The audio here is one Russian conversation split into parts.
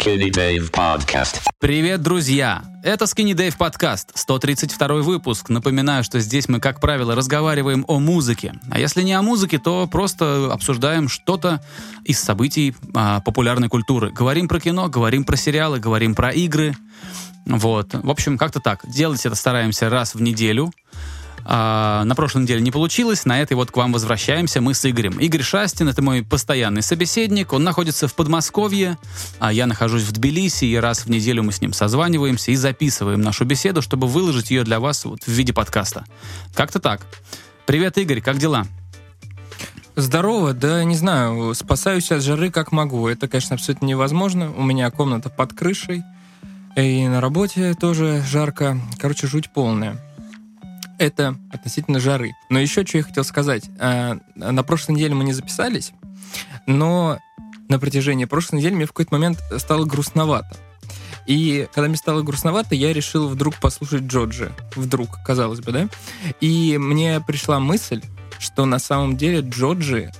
Skinny Dave Podcast. Привет, друзья! Это Skinny Dave подкаст, 132 выпуск. Напоминаю, что здесь мы, как правило, разговариваем о музыке. А если не о музыке, то просто обсуждаем что-то из событий а, популярной культуры. Говорим про кино, говорим про сериалы, говорим про игры. Вот. В общем, как-то так. Делать это стараемся раз в неделю. А, на прошлой неделе не получилось, на этой вот к вам возвращаемся мы с Игорем. Игорь Шастин — это мой постоянный собеседник, он находится в Подмосковье, а я нахожусь в Тбилиси, и раз в неделю мы с ним созваниваемся и записываем нашу беседу, чтобы выложить ее для вас вот в виде подкаста. Как-то так. Привет, Игорь, как дела? Здорово, да не знаю, спасаюсь от жары как могу. Это, конечно, абсолютно невозможно. У меня комната под крышей, и на работе тоже жарко. Короче, жуть полная это относительно жары. Но еще что я хотел сказать. А, на прошлой неделе мы не записались, но на протяжении прошлой недели мне в какой-то момент стало грустновато. И когда мне стало грустновато, я решил вдруг послушать Джоджи. Вдруг, казалось бы, да? И мне пришла мысль, что на самом деле Джоджи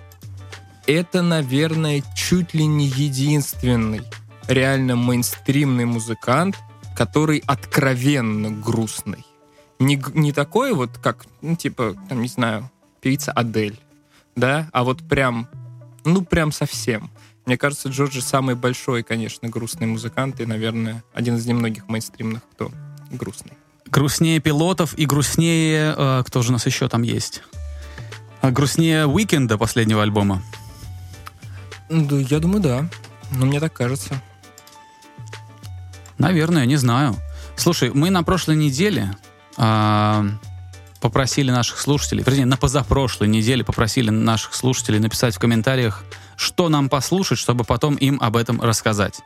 это, наверное, чуть ли не единственный реально мейнстримный музыкант, который откровенно грустный не, не такой вот, как, ну, типа, там, не знаю, певица Адель, да, а вот прям, ну, прям совсем. Мне кажется, Джорджи самый большой, конечно, грустный музыкант и, наверное, один из немногих мейнстримных, кто грустный. Грустнее пилотов и грустнее... Э, кто же у нас еще там есть? А грустнее Уикенда последнего альбома? Да, я думаю, да. Но мне так кажется. Наверное, не знаю. Слушай, мы на прошлой неделе а, попросили наших слушателей, вернее, на позапрошлой неделе попросили наших слушателей написать в комментариях, что нам послушать, чтобы потом им об этом рассказать.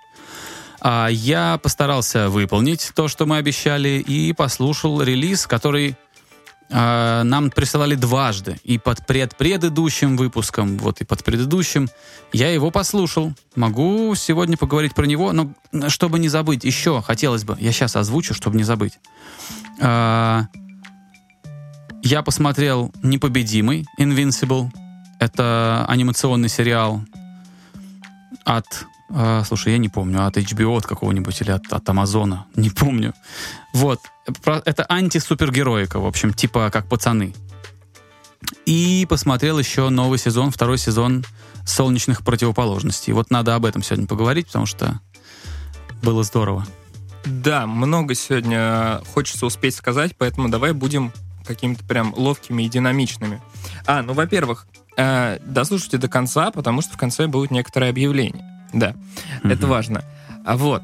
А я постарался выполнить то, что мы обещали, и послушал релиз, который э, нам присылали дважды. И под предпредыдущим выпуском, вот и под предыдущим. Я его послушал. Могу сегодня поговорить про него, но чтобы не забыть, еще хотелось бы, я сейчас озвучу, чтобы не забыть. А, я посмотрел «Непобедимый» Invincible. Это анимационный сериал от... А, слушай, я не помню, от HBO от какого-нибудь или от, от Амазона. Не помню. Вот. Это антисупергероика, в общем, типа как пацаны. И посмотрел еще новый сезон, второй сезон «Солнечных противоположностей». Вот надо об этом сегодня поговорить, потому что было здорово. Да, много сегодня хочется успеть сказать, поэтому давай будем какими-то прям ловкими и динамичными. А, ну, во-первых, э, дослушайте до конца, потому что в конце будет некоторое объявление. Да, mm-hmm. это важно. А вот.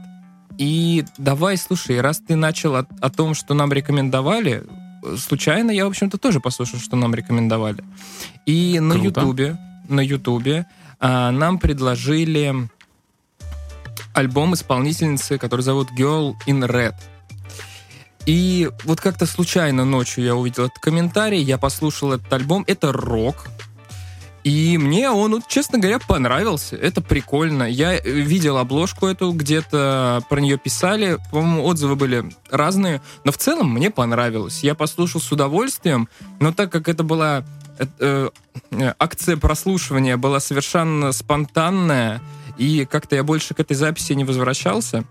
И давай, слушай, раз ты начал о, о том, что нам рекомендовали, случайно я, в общем-то, тоже послушал, что нам рекомендовали. И на Ютубе, на Ютубе а, нам предложили альбом исполнительницы, который зовут Girl in Red. И вот как-то случайно ночью я увидел этот комментарий, я послушал этот альбом. Это рок. И мне он, честно говоря, понравился. Это прикольно. Я э, видел обложку эту, где-то про нее писали. По-моему, отзывы были разные. Но в целом мне понравилось. Я послушал с удовольствием. Но так как это была э, э, акция прослушивания была совершенно спонтанная, и как-то я больше к этой записи не возвращался.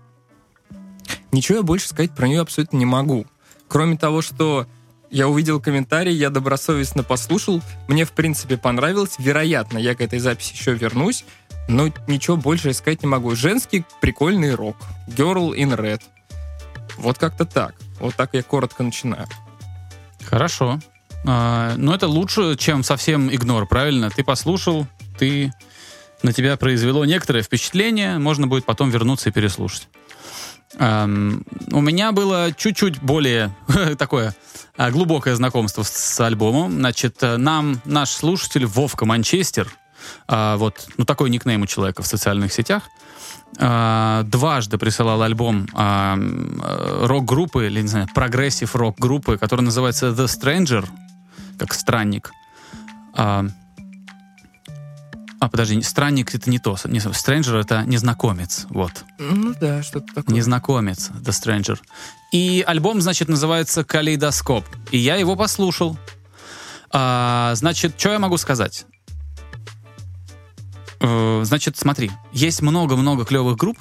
Ничего я больше сказать про нее абсолютно не могу. Кроме того, что я увидел комментарий, я добросовестно послушал, мне, в принципе, понравилось. Вероятно, я к этой записи еще вернусь, но ничего больше сказать не могу. Женский прикольный рок. Girl in Red. Вот как-то так. Вот так я коротко начинаю. Хорошо. А, но это лучше, чем совсем игнор, правильно? Ты послушал, ты на тебя произвело некоторое впечатление, можно будет потом вернуться и переслушать. Um, у меня было чуть-чуть более такое uh, глубокое знакомство с, с альбомом. Значит, uh, нам наш слушатель Вовка Манчестер, uh, вот, ну такой никнейм у человека в социальных сетях, дважды присылал альбом рок-группы, или, не знаю, прогрессив рок-группы, которая называется The Stranger, как странник. А, подожди, странник это не то. Не, Stranger это незнакомец. Вот. Ну да, что-то такое. Незнакомец, The Stranger. И альбом, значит, называется «Калейдоскоп». И я его послушал. А, значит, что я могу сказать? Э, значит, смотри, есть много-много клевых групп,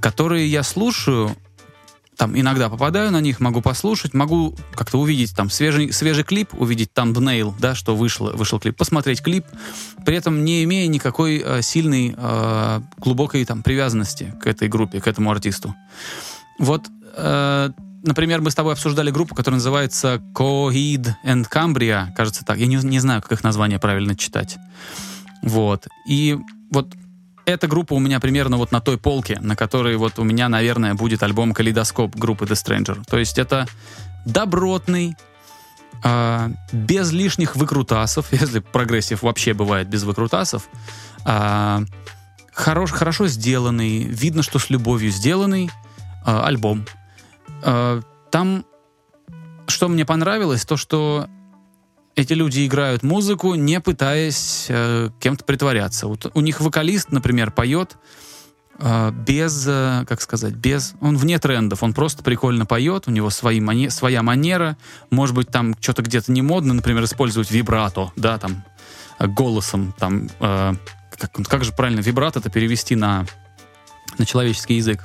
которые я слушаю, там иногда попадаю на них, могу послушать, могу как-то увидеть там свежий, свежий клип, увидеть там thumbnail, да, что вышло, вышел клип, посмотреть клип, при этом не имея никакой э, сильной, э, глубокой там привязанности к этой группе, к этому артисту. Вот, э, например, мы с тобой обсуждали группу, которая называется Coheed and Cambria, кажется так, я не, не знаю, как их название правильно читать. Вот, и вот эта группа у меня примерно вот на той полке, на которой вот у меня, наверное, будет альбом «Калейдоскоп» группы The Stranger. То есть это добротный, э, без лишних выкрутасов, если прогрессив вообще бывает без выкрутасов, э, хорош, хорошо сделанный, видно, что с любовью сделанный э, альбом. Э, там, что мне понравилось, то, что эти люди играют музыку, не пытаясь э, кем-то притворяться. Вот у них вокалист, например, поет э, без, э, как сказать, без... Он вне трендов, он просто прикольно поет, у него свои мане, своя манера, может быть, там что-то где-то не модно, например, использовать вибрато, да, там, э, голосом, там, э, как, как же правильно вибрато это перевести на, на человеческий язык?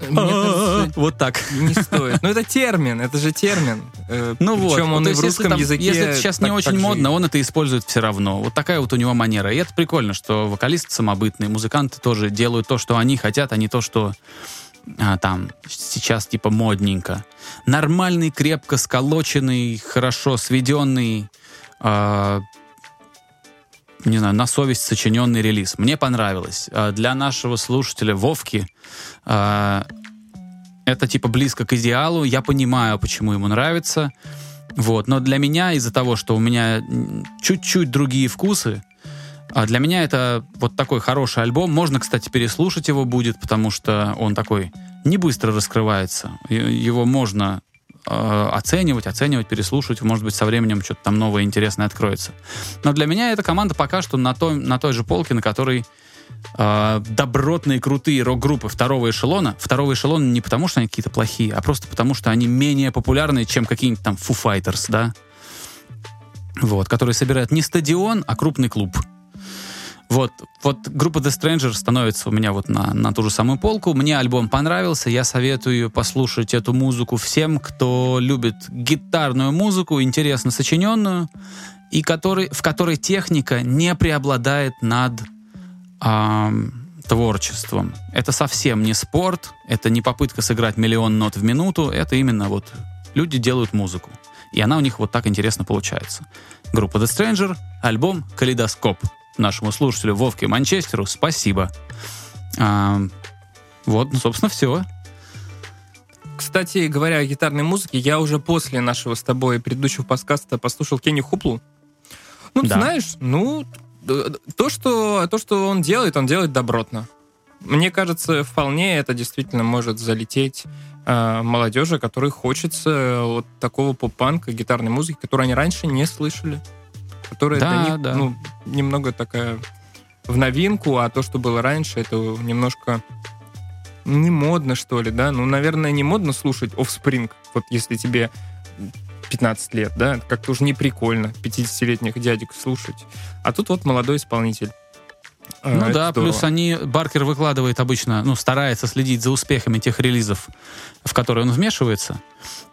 Кажется, Вот так. не стоит. Ну, это термин, это же термин. Э, Ну вот, Причем он и в русском языке... Если это сейчас не очень модно, он это использует все равно. Вот такая вот у него манера. И это прикольно, что вокалисты самобытные, музыканты тоже делают то, что они хотят, а не то, что а, там сейчас типа модненько. Нормальный, крепко сколоченный, хорошо сведенный, а, не знаю, на совесть сочиненный релиз. Мне понравилось. А, Для нашего слушателя Вовки а, это типа близко к идеалу. Я понимаю, почему ему нравится. Вот. Но для меня, из-за того, что у меня чуть-чуть другие вкусы, а для меня это вот такой хороший альбом. Можно, кстати, переслушать его будет, потому что он такой не быстро раскрывается. Его можно э, оценивать, оценивать, переслушивать. Может быть, со временем что-то там новое интересное откроется. Но для меня эта команда пока что на той, на той же полке, на которой э, добротные, крутые рок-группы второго эшелона. Второго эшелона не потому, что они какие-то плохие, а просто потому, что они менее популярны, чем какие-нибудь там Foo Fighters, да? Вот, которые собирают не стадион, а крупный клуб. Вот, вот группа The Stranger становится у меня вот на, на ту же самую полку. Мне альбом понравился, я советую послушать эту музыку всем, кто любит гитарную музыку, интересно сочиненную, и который, в которой техника не преобладает над ам, творчеством. Это совсем не спорт, это не попытка сыграть миллион нот в минуту, это именно вот люди делают музыку. И она у них вот так интересно получается. Группа The Stranger, альбом «Калейдоскоп». Нашему слушателю Вовке Манчестеру спасибо. Ам, вот, ну, собственно, все. Кстати, говоря о гитарной музыке, я уже после нашего с тобой предыдущего подкаста послушал Кенни Хуплу. Ну, ты Да. знаешь, ну, то что, то, что он делает, он делает добротно. Мне кажется, вполне это действительно может залететь э, молодежи, которой хочется вот такого поп-панка, гитарной музыки, которую они раньше не слышали. Которая Да, для них, да. ну, немного такая в новинку, а то, что было раньше, это немножко не модно, что ли, да? Ну, наверное, не модно слушать Offspring, вот если тебе 15 лет, да? Как-то уже не прикольно 50-летних дядек слушать. А тут вот молодой исполнитель. А, Ну это да, здорово. плюс они, Баркер выкладывает обычно, ну, старается следить за успехами тех релизов, в которые он вмешивается.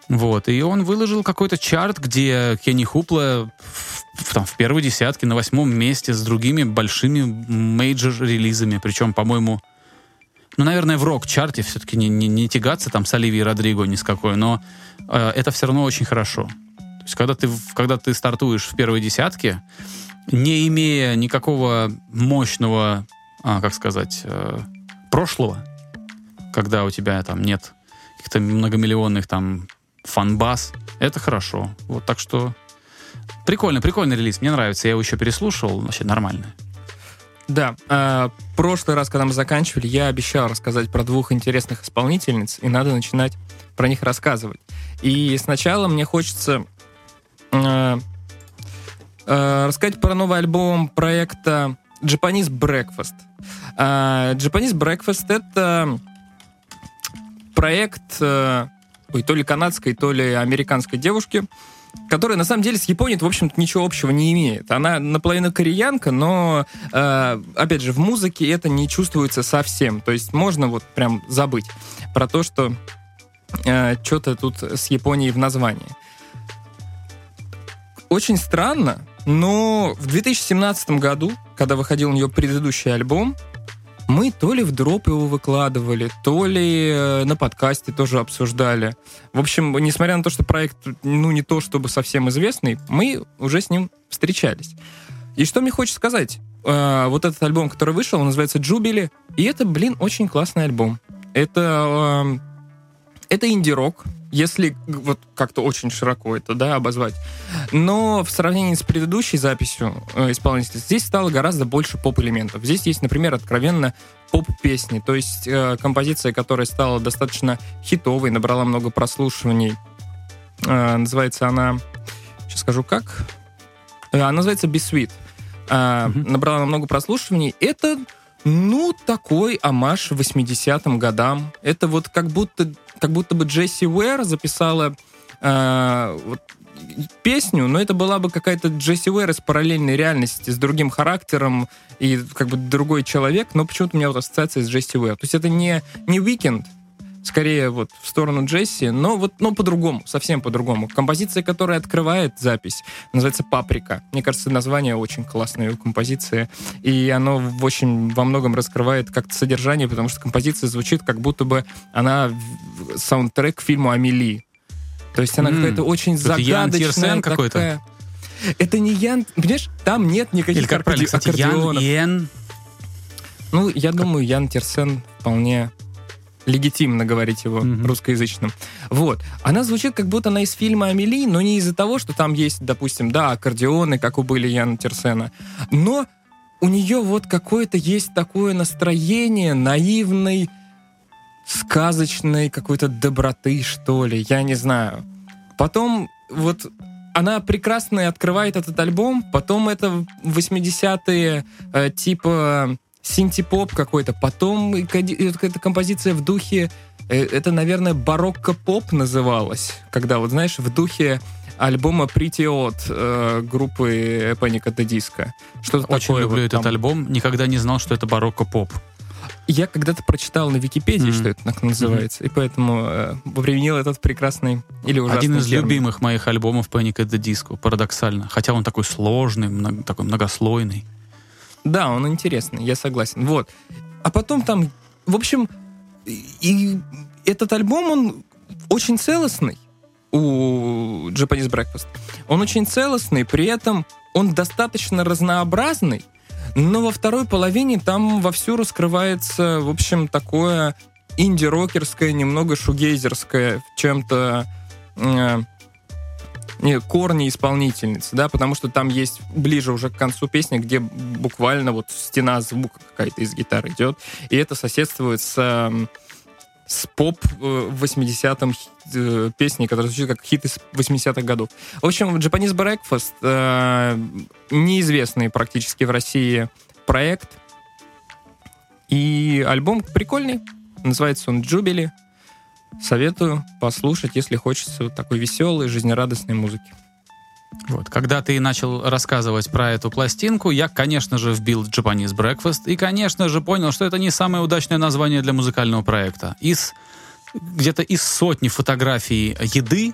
Вот, и он выложил какой-то чарт, где Кенни Хупла в, в- там, в первой десятке, на восьмом месте с другими большими мейджор-релизами. Причем, по-моему, ну, наверное, в рок-чарте все-таки не, не, не тягаться там с Оливией Родриго ни с какой, но э, это все равно очень хорошо. То есть, когда ты, когда ты стартуешь в первой десятке, не имея никакого мощного, а, как сказать, э, прошлого, когда у тебя там нет каких-то многомиллионных там фанбаз, это хорошо. Вот так что прикольно, прикольный релиз, мне нравится. Я его еще переслушал, вообще нормально. Да, а, прошлый раз, когда мы заканчивали, я обещал рассказать про двух интересных исполнительниц, и надо начинать про них рассказывать. И сначала мне хочется э, э, рассказать про новый альбом проекта Japanese Breakfast. А, Japanese Breakfast — это проект э, ой, то ли канадской, то ли американской девушки, которая на самом деле с Японией, в общем-то, ничего общего не имеет. Она наполовину кореянка, но, э, опять же, в музыке это не чувствуется совсем. То есть можно вот прям забыть про то, что э, что-то тут с Японией в названии. Очень странно, но в 2017 году, когда выходил у нее предыдущий альбом, мы то ли в дроп его выкладывали, то ли э, на подкасте тоже обсуждали. В общем, несмотря на то, что проект, ну, не то чтобы совсем известный, мы уже с ним встречались. И что мне хочется сказать? Э, вот этот альбом, который вышел, он называется «Джубили», и это, блин, очень классный альбом. Это, э, это инди-рок, если вот как-то очень широко это да, обозвать. Но в сравнении с предыдущей записью э, исполнителя здесь стало гораздо больше поп-элементов. Здесь есть, например, откровенно поп-песни, то есть э, композиция, которая стала достаточно хитовой, набрала много прослушиваний. Э, называется она, сейчас скажу как, э, она называется Be Sweet. Э, mm-hmm. Набрала много прослушиваний. Это ну, такой амаш 80-м годам. Это вот как будто, как будто бы Джесси Уэр записала э, вот, песню, но это была бы какая-то Джесси Уэр из параллельной реальности, с другим характером и как бы другой человек, но почему-то у меня вот ассоциация с Джесси Уэр. То есть это не, не Weekend, скорее вот в сторону Джесси, но вот но по-другому, совсем по-другому. Композиция, которая открывает запись, называется «Паприка». Мне кажется, название очень классное у композиции, и оно в очень во многом раскрывает как-то содержание, потому что композиция звучит как будто бы она саундтрек к фильму «Амели». То есть она mm. какая-то очень Это загадочная. какой-то? Это не Ян... Понимаешь, там нет никаких Или как правильно, кстати, Ян, Ян... Ну, я думаю, Ян Терсен вполне легитимно говорить его mm-hmm. русскоязычным. Вот. Она звучит, как будто она из фильма «Амели», но не из-за того, что там есть, допустим, да, аккордеоны, как у были Яна Терсена, но у нее вот какое-то есть такое настроение наивной, сказочной какой-то доброты, что ли, я не знаю. Потом вот она прекрасно открывает этот альбом, потом это 80-е, э, типа синти-поп какой-то, потом эта композиция в духе, э, это, наверное, барокко-поп называлась, когда, вот знаешь, в духе альбома Pretty Odd э, группы Panic at the Disco. Что-то Очень такое люблю вот этот там. альбом, никогда не знал, что это барокко-поп. Я когда-то прочитал на Википедии, mm-hmm. что это так называется, mm-hmm. и поэтому э, применил этот прекрасный или ужасный Один из термин. любимых моих альбомов Panic at the Disco, парадоксально. Хотя он такой сложный, много, такой многослойный. Да, он интересный, я согласен. Вот. А потом там, в общем, и этот альбом, он очень целостный у Japanese Breakfast. Он очень целостный, при этом он достаточно разнообразный, но во второй половине там вовсю раскрывается, в общем, такое инди-рокерское, немного шугейзерское, чем-то э, корни исполнительницы, да, потому что там есть ближе уже к концу песни, где буквально вот стена звука какая-то из гитары идет, и это соседствует с с поп 80-м э, э, песни, которая звучит как хит из 80-х годов. В общем, Japanese Breakfast э, неизвестный практически в России проект. И альбом прикольный. Называется он Jubilee. Советую послушать, если хочется такой веселой, жизнерадостной музыки. Вот. Когда ты начал рассказывать про эту пластинку, я, конечно же, вбил Japanese Breakfast и, конечно же, понял, что это не самое удачное название для музыкального проекта. Из где-то из сотни фотографий еды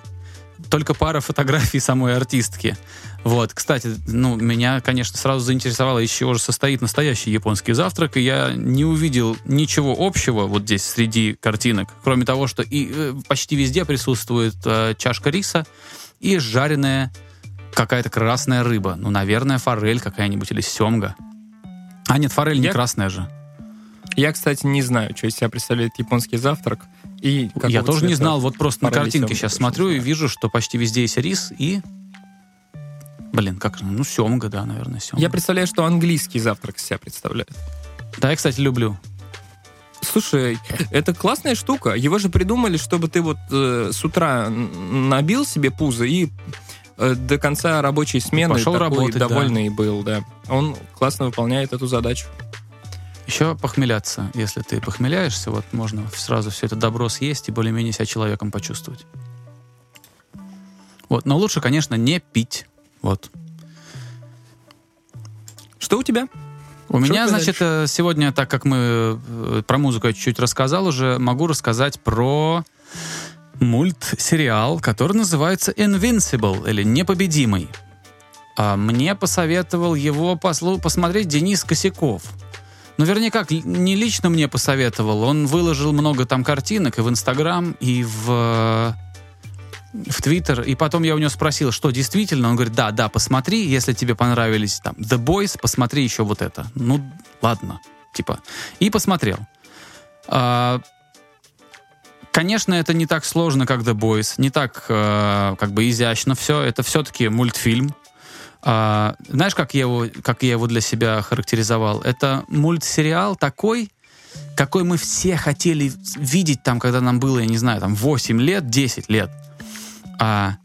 только пара фотографий самой артистки. Вот, кстати, ну, меня, конечно, сразу заинтересовало, из чего же состоит настоящий японский завтрак, и я не увидел ничего общего вот здесь среди картинок, кроме того, что и э, почти везде присутствует э, чашка риса и жареная какая-то красная рыба. Ну, наверное, форель какая-нибудь или семга. А нет, форель я... не красная же. Я, кстати, не знаю, что из себя представляет японский завтрак. И я тоже не знал, вот просто на картинке сейчас смотрю и вижу, что почти везде есть рис и Блин, как ну семга, да, наверное, семга. Я представляю, что английский завтрак себя представляет. Да, я, кстати, люблю. Слушай, это классная штука. Его же придумали, чтобы ты вот э, с утра набил себе пузо и э, до конца рабочей смены Пошел такой работать, довольный да. был, да. Он классно выполняет эту задачу. Еще похмеляться. Если ты похмеляешься, вот можно сразу все это добро съесть и более-менее себя человеком почувствовать. Вот. Но лучше, конечно, не пить. Вот. Что у тебя? У Что меня, значит, э, сегодня, так как мы э, про музыку я чуть-чуть рассказал уже, могу рассказать про мультсериал, который называется Invincible, или Непобедимый. А мне посоветовал его послу- посмотреть Денис Косяков. Ну, вернее, как, не лично мне посоветовал. Он выложил много там картинок и в Инстаграм, и в в Твиттер, и потом я у него спросил, что действительно, он говорит, да, да, посмотри, если тебе понравились там The Boys, посмотри еще вот это. Ну, ладно, типа. И посмотрел. А, Конечно, это не так сложно, как The Boys, не так э, как бы изящно все. Это все-таки мультфильм. А, знаешь, как я, его, как я его для себя характеризовал? Это мультсериал такой, какой мы все хотели видеть там, когда нам было, я не знаю, там 8 лет, 10 лет. А,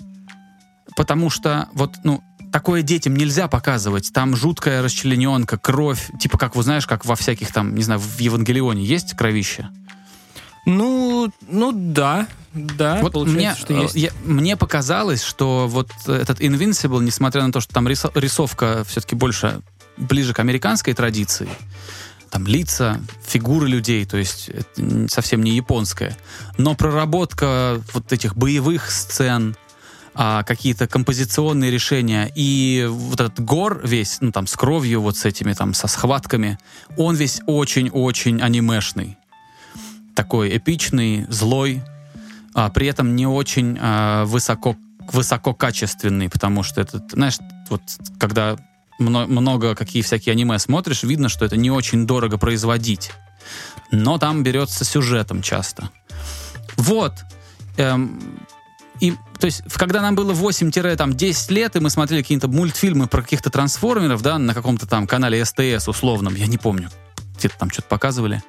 потому что вот, ну, такое детям нельзя показывать. Там жуткая расчлененка, кровь. Типа, как, вы знаешь, как во всяких там, не знаю, в Евангелионе есть кровище? Ну, ну да, да, вот мне, что есть. я- мне показалось, что вот этот Invincible, несмотря на то, что там рисо- рисовка все-таки больше ближе к американской традиции, там лица, фигуры людей, то есть совсем не японская, но проработка вот этих боевых сцен, а, какие-то композиционные решения и вот этот гор весь, ну там с кровью, вот с этими там со схватками, он весь очень-очень анимешный, такой эпичный, злой, а при этом не очень а, высоко высококачественный, потому что это, знаешь, вот когда много какие всякие аниме смотришь, видно, что это не очень дорого производить. Но там берется сюжетом часто. Вот. Эм, и, то есть, когда нам было 8-10 лет, и мы смотрели какие-то мультфильмы про каких-то трансформеров, да, на каком-то там канале СТС условном, я не помню, где-то там что-то показывали,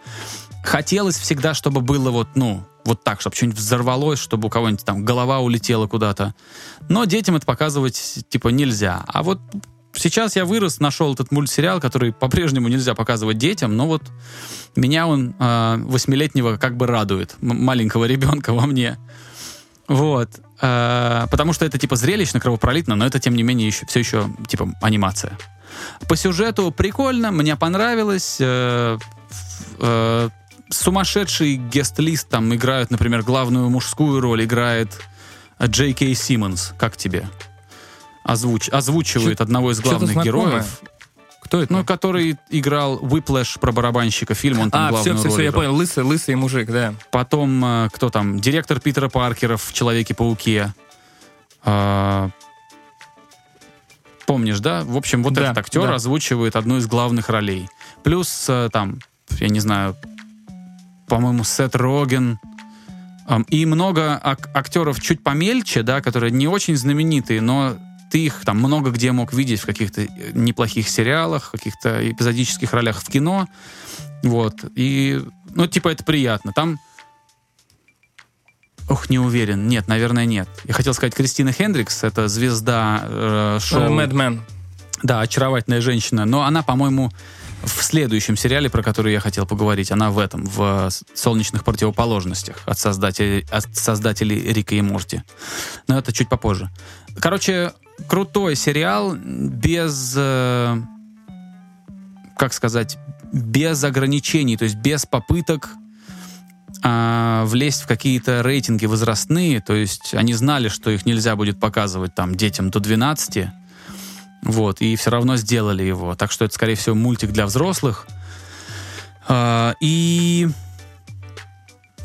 хотелось всегда, чтобы было вот, ну, вот так, чтобы что-нибудь взорвалось, чтобы у кого-нибудь там голова улетела куда-то. Но детям это показывать, типа, нельзя. А вот сейчас я вырос, нашел этот мультсериал, который по-прежнему нельзя показывать детям, но вот меня он э, восьмилетнего как бы радует, м- маленького ребенка во мне. Вот. Э, потому что это типа зрелищно, кровопролитно, но это, тем не менее, еще, все еще типа анимация. По сюжету прикольно, мне понравилось. э, э, сумасшедший гест-лист там играют, например, главную мужскую роль играет Джей Кей Симмонс. Как тебе? Озвуч, озвучивает Чё- одного из главных героев. Кто это? Ну, который играл Whiplash про барабанщика фильм, он там а, все, главную все, роль все, я понял. Лысый, лысый мужик, да. Потом, э, кто там, директор Питера Паркера в «Человеке-пауке». А, Помнишь, да? В общем, вот Да, этот актер да. озвучивает одну из главных ролей. Плюс э, там, я не знаю, по-моему, Сет Роген. И много ак- актеров чуть помельче, да, которые не очень знаменитые, но ты их там много где мог видеть в каких-то э, неплохих сериалах, каких-то эпизодических ролях в кино. Вот. И, ну, типа, это приятно. Там Ох, не уверен. Нет, наверное, нет. Я хотел сказать Кристина Хендрикс, это звезда э, шоу. Мэдмен. Да, очаровательная женщина. Но она, по-моему, в следующем сериале, про который я хотел поговорить, она в этом, в э, «Солнечных противоположностях» от создателей, от создателей Рика и Морти. Но это чуть попозже. Короче, крутой сериал без... э, как сказать? Без ограничений, то есть без попыток а, влезть в какие-то рейтинги возрастные, то есть они знали, что их нельзя будет показывать там детям до 12, вот, и все равно сделали его. Так что это, скорее всего, мультик для взрослых. А, и...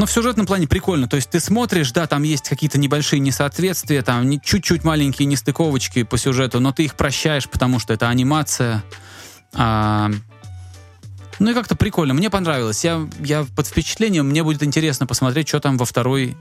Ну, в сюжетном плане прикольно. То есть ты смотришь, да, там есть какие-то небольшие несоответствия, там чуть-чуть маленькие нестыковочки по сюжету, но ты их прощаешь, потому что это анимация. А, ну и как-то прикольно. Мне понравилось. Я, я под впечатлением. Мне будет интересно посмотреть, что там во второй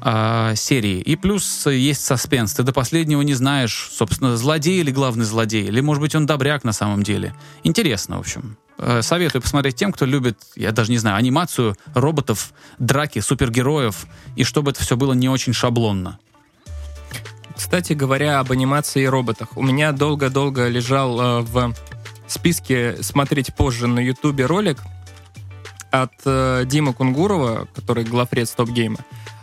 а, серии. И плюс э, есть саспенс. Ты до последнего не знаешь, собственно, злодей или главный злодей. Или, может быть, он добряк на самом деле. Интересно, в общем. Э, Советую посмотреть тем, кто любит, я даже не знаю, анимацию, роботов, драки, супергероев, и чтобы это все было не очень шаблонно. Кстати говоря, об анимации и роботах. У меня долго-долго лежал э, в списке смотреть позже на Ютубе ролик от э, Димы Кунгурова, который главред стоп-гейма.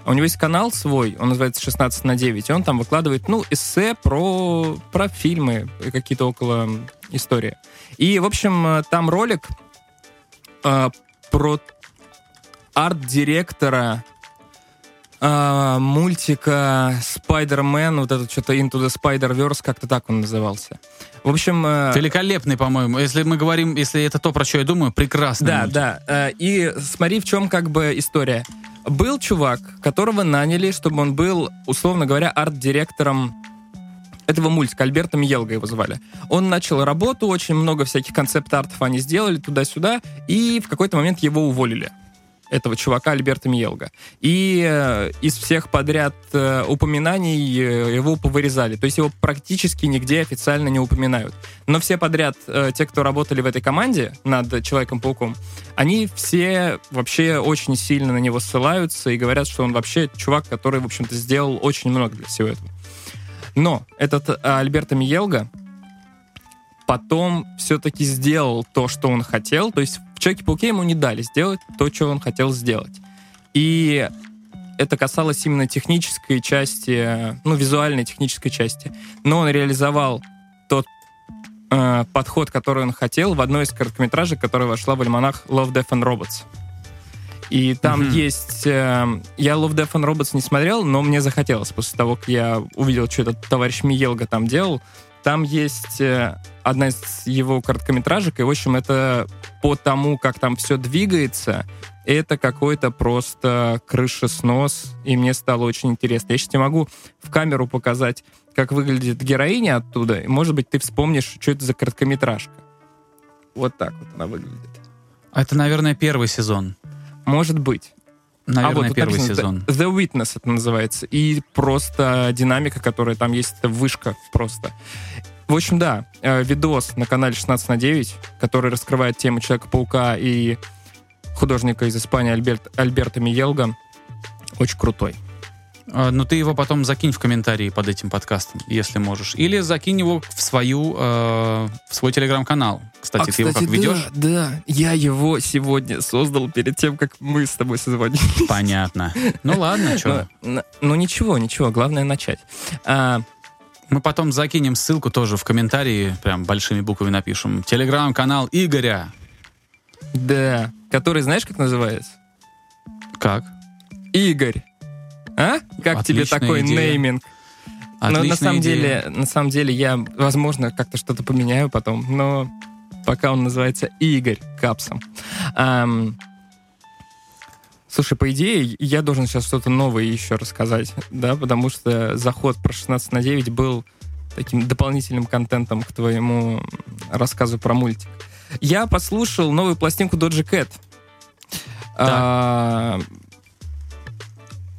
У него есть канал свой, он называется 16 на 9, и он там выкладывает, ну, эссе про, про фильмы, какие-то около истории. И, в общем, э, там ролик э, про арт-директора э, мультика Spider-Man, вот этот что-то Into the Spider-Verse, как-то так он назывался. В общем... Э, Великолепный, по-моему. Если мы говорим, если это то, про что я думаю, прекрасный Да, мультик. да. Э, и смотри, в чем как бы история. Был чувак, которого наняли, чтобы он был, условно говоря, арт-директором этого мультика. Альберта Мьелга его звали. Он начал работу, очень много всяких концепт-артов они сделали туда-сюда, и в какой-то момент его уволили этого чувака Альберта Мьелга. И э, из всех подряд э, упоминаний э, его повырезали. То есть его практически нигде официально не упоминают. Но все подряд, те, кто работали в этой команде над Человеком-пауком, они все вообще очень сильно на него ссылаются и говорят, что он вообще чувак, который, в общем-то, сделал очень много для всего этого. Но этот э, Альберто Миелга потом все-таки сделал то, что он хотел. То есть в Человеке-пауке ему не дали сделать то, что он хотел сделать. И это касалось именно технической части, ну, визуальной технической части. Но он реализовал тот э, подход, который он хотел в одной из короткометражек, которая вошла в альманах Love, Death and Robots. И там Мгм. есть... э, я Love, Death and Robots не смотрел, но мне захотелось после того, как я увидел, что этот товарищ Миелга там делал. Там есть э, одна из его короткометражек, и, в общем, это по тому, как там все двигается, это какой-то просто крышеснос, и мне стало очень интересно. Я сейчас не могу в камеру показать, как выглядит героиня оттуда, и, может быть, ты вспомнишь, что это за короткометражка. Вот так вот она выглядит. Это, наверное, первый сезон. Может быть. Наверное, а вот первый написано сезон. The Witness это называется. И просто динамика, которая там есть, это вышка просто. В общем, да, э, видос на канале 16 на 9, который раскрывает тему Человека-паука и художника из Испании Альберт, Альберта Миелга. Очень крутой. А, Ну, ты его потом закинь в комментарии под этим подкастом, если можешь. Или закинь его в свою, э, в свой телеграм-канал. Кстати, ты его как ведешь? А, Да, да, я его сегодня создал перед тем, как мы с тобой созвонились. Понятно. Ну ладно, что. Ну, ну, ничего, ничего, главное начать. А, Мы потом закинем ссылку тоже в комментарии, прям большими буквами напишем. Телеграм-канал Игоря. да, который знаешь, как называется? Как? Игорь. А? Как тебе Отличная такой идея. нейминг? Но на самом идея. деле, на самом деле я, возможно, как-то что-то поменяю потом, но пока он называется Игорь Капсом. Ам, Слушай, по идее, я должен сейчас что-то новое еще рассказать, да, потому что заход про 16 на 9 был таким дополнительным контентом к твоему рассказу про мультик. Я послушал новую пластинку Doja Cat. А,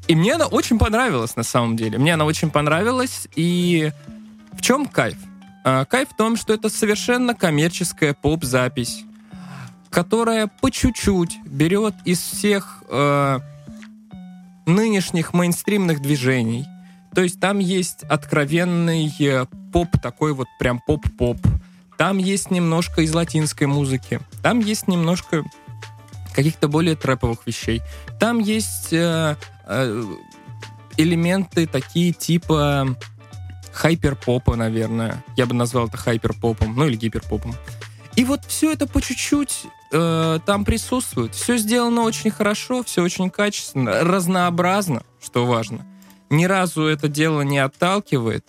И мне она очень понравилась, на самом деле. Мне она очень понравилась, и в чем кайф? А, Кайф в том, что это совершенно коммерческая поп-запись, которая по чуть-чуть берет из всех э, нынешних мейнстримных движений. То есть там есть откровенный э, поп, такой вот прям поп-поп. Там есть немножко из латинской музыки. Там есть немножко каких-то более трэповых вещей. Там есть э, э, элементы такие типа хайперпопа, наверное. Я бы назвал это хайперпопом, ну или гиперпопом. И вот все это по чуть-чуть э, там присутствует. Все сделано очень хорошо, все очень качественно, разнообразно, что важно. Ни разу это дело не отталкивает.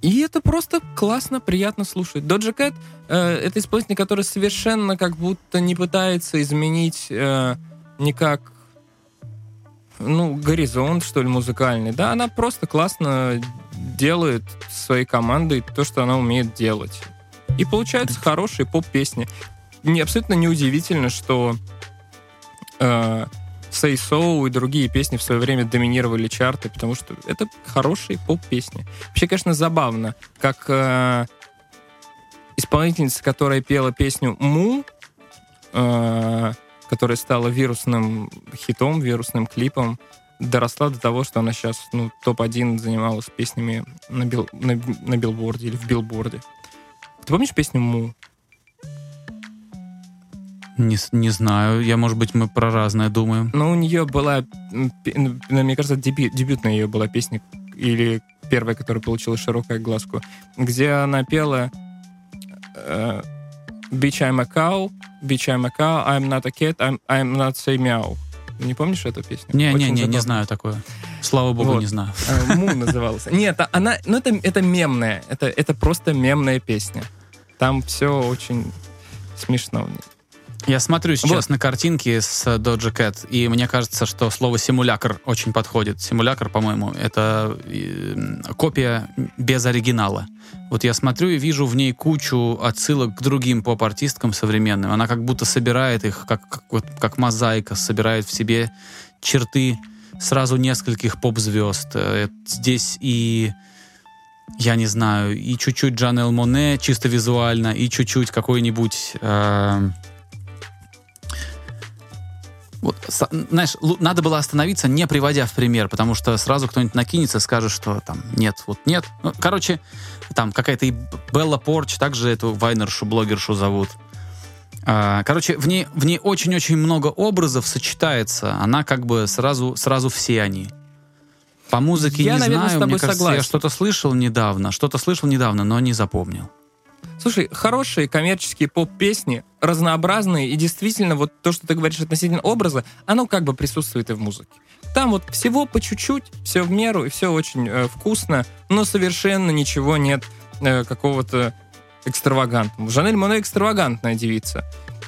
И это просто классно, приятно слушать. Доджа Кэт э, это исполнитель, который совершенно как будто не пытается изменить э, никак ну, горизонт, что ли, музыкальный. Да, она просто классно делает своей командой то, что она умеет делать. И получаются хорошие поп-песни. Не, абсолютно неудивительно, что э, Say So и другие песни в свое время доминировали чарты, потому что это хорошие поп-песни. Вообще, конечно, забавно, как э, исполнительница, которая пела песню «Му», э, которая стала вирусным хитом, вирусным клипом, доросла до того, что она сейчас ну, топ-1 занималась песнями на, бил, на, на билборде или в билборде. Ты помнишь песню «Му»? Не, не знаю. Я, может быть, мы про разное думаем. Ну, у нее была, пе- ну, мне кажется, дебю- дебютная ее была песня, или первая, которая получила широкую огласку, где она пела э, Bitch, I'm a cow, Bitch, I'm a cow, I'm not a cat, I'm, I'm not say meow. Не помнишь эту песню? Очень Не-не-не, не забавно. знаю такое. Слава богу, Вот. не знаю. Э, Му называлась. Нет, а- она, ну это, это мемная, это, это просто мемная песня. Там все очень смешно. Я смотрю сейчас Вот. на картинки с Doja Cat, и мне кажется, что слово симулякр очень подходит. Симулякр, по-моему, это э, копия без оригинала. Вот я смотрю и вижу в ней кучу отсылок к другим поп-артисткам современным. Она как будто собирает их, как, как, вот, как мозаика, собирает в себе черты сразу нескольких поп-звезд. Э, Здесь и я не знаю, и чуть-чуть Джанел Моне чисто визуально, и чуть-чуть какой-нибудь... э, вот, знаешь, надо было остановиться, не приводя в пример, потому что сразу кто-нибудь накинется, скажет, что там нет, вот нет. Ну, короче, там какая-то и Белла Порч, также эту вайнершу, блогершу зовут. А, Короче, в ней, в ней очень-очень много образов сочетается. Она как бы сразу, сразу все они. По музыке Я, не наверное, с знаю, тобой мне кажется, я согласен. что-то слышал недавно, что-то слышал недавно, но не запомнил. Слушай, хорошие коммерческие поп-песни, разнообразные, и действительно, вот то, что ты говоришь относительно образа, оно как бы присутствует и в музыке. Там вот всего по чуть-чуть, все в меру, и все очень э, вкусно, но совершенно ничего нет э, какого-то экстравагантного. Жанель Моне экстравагантная девица.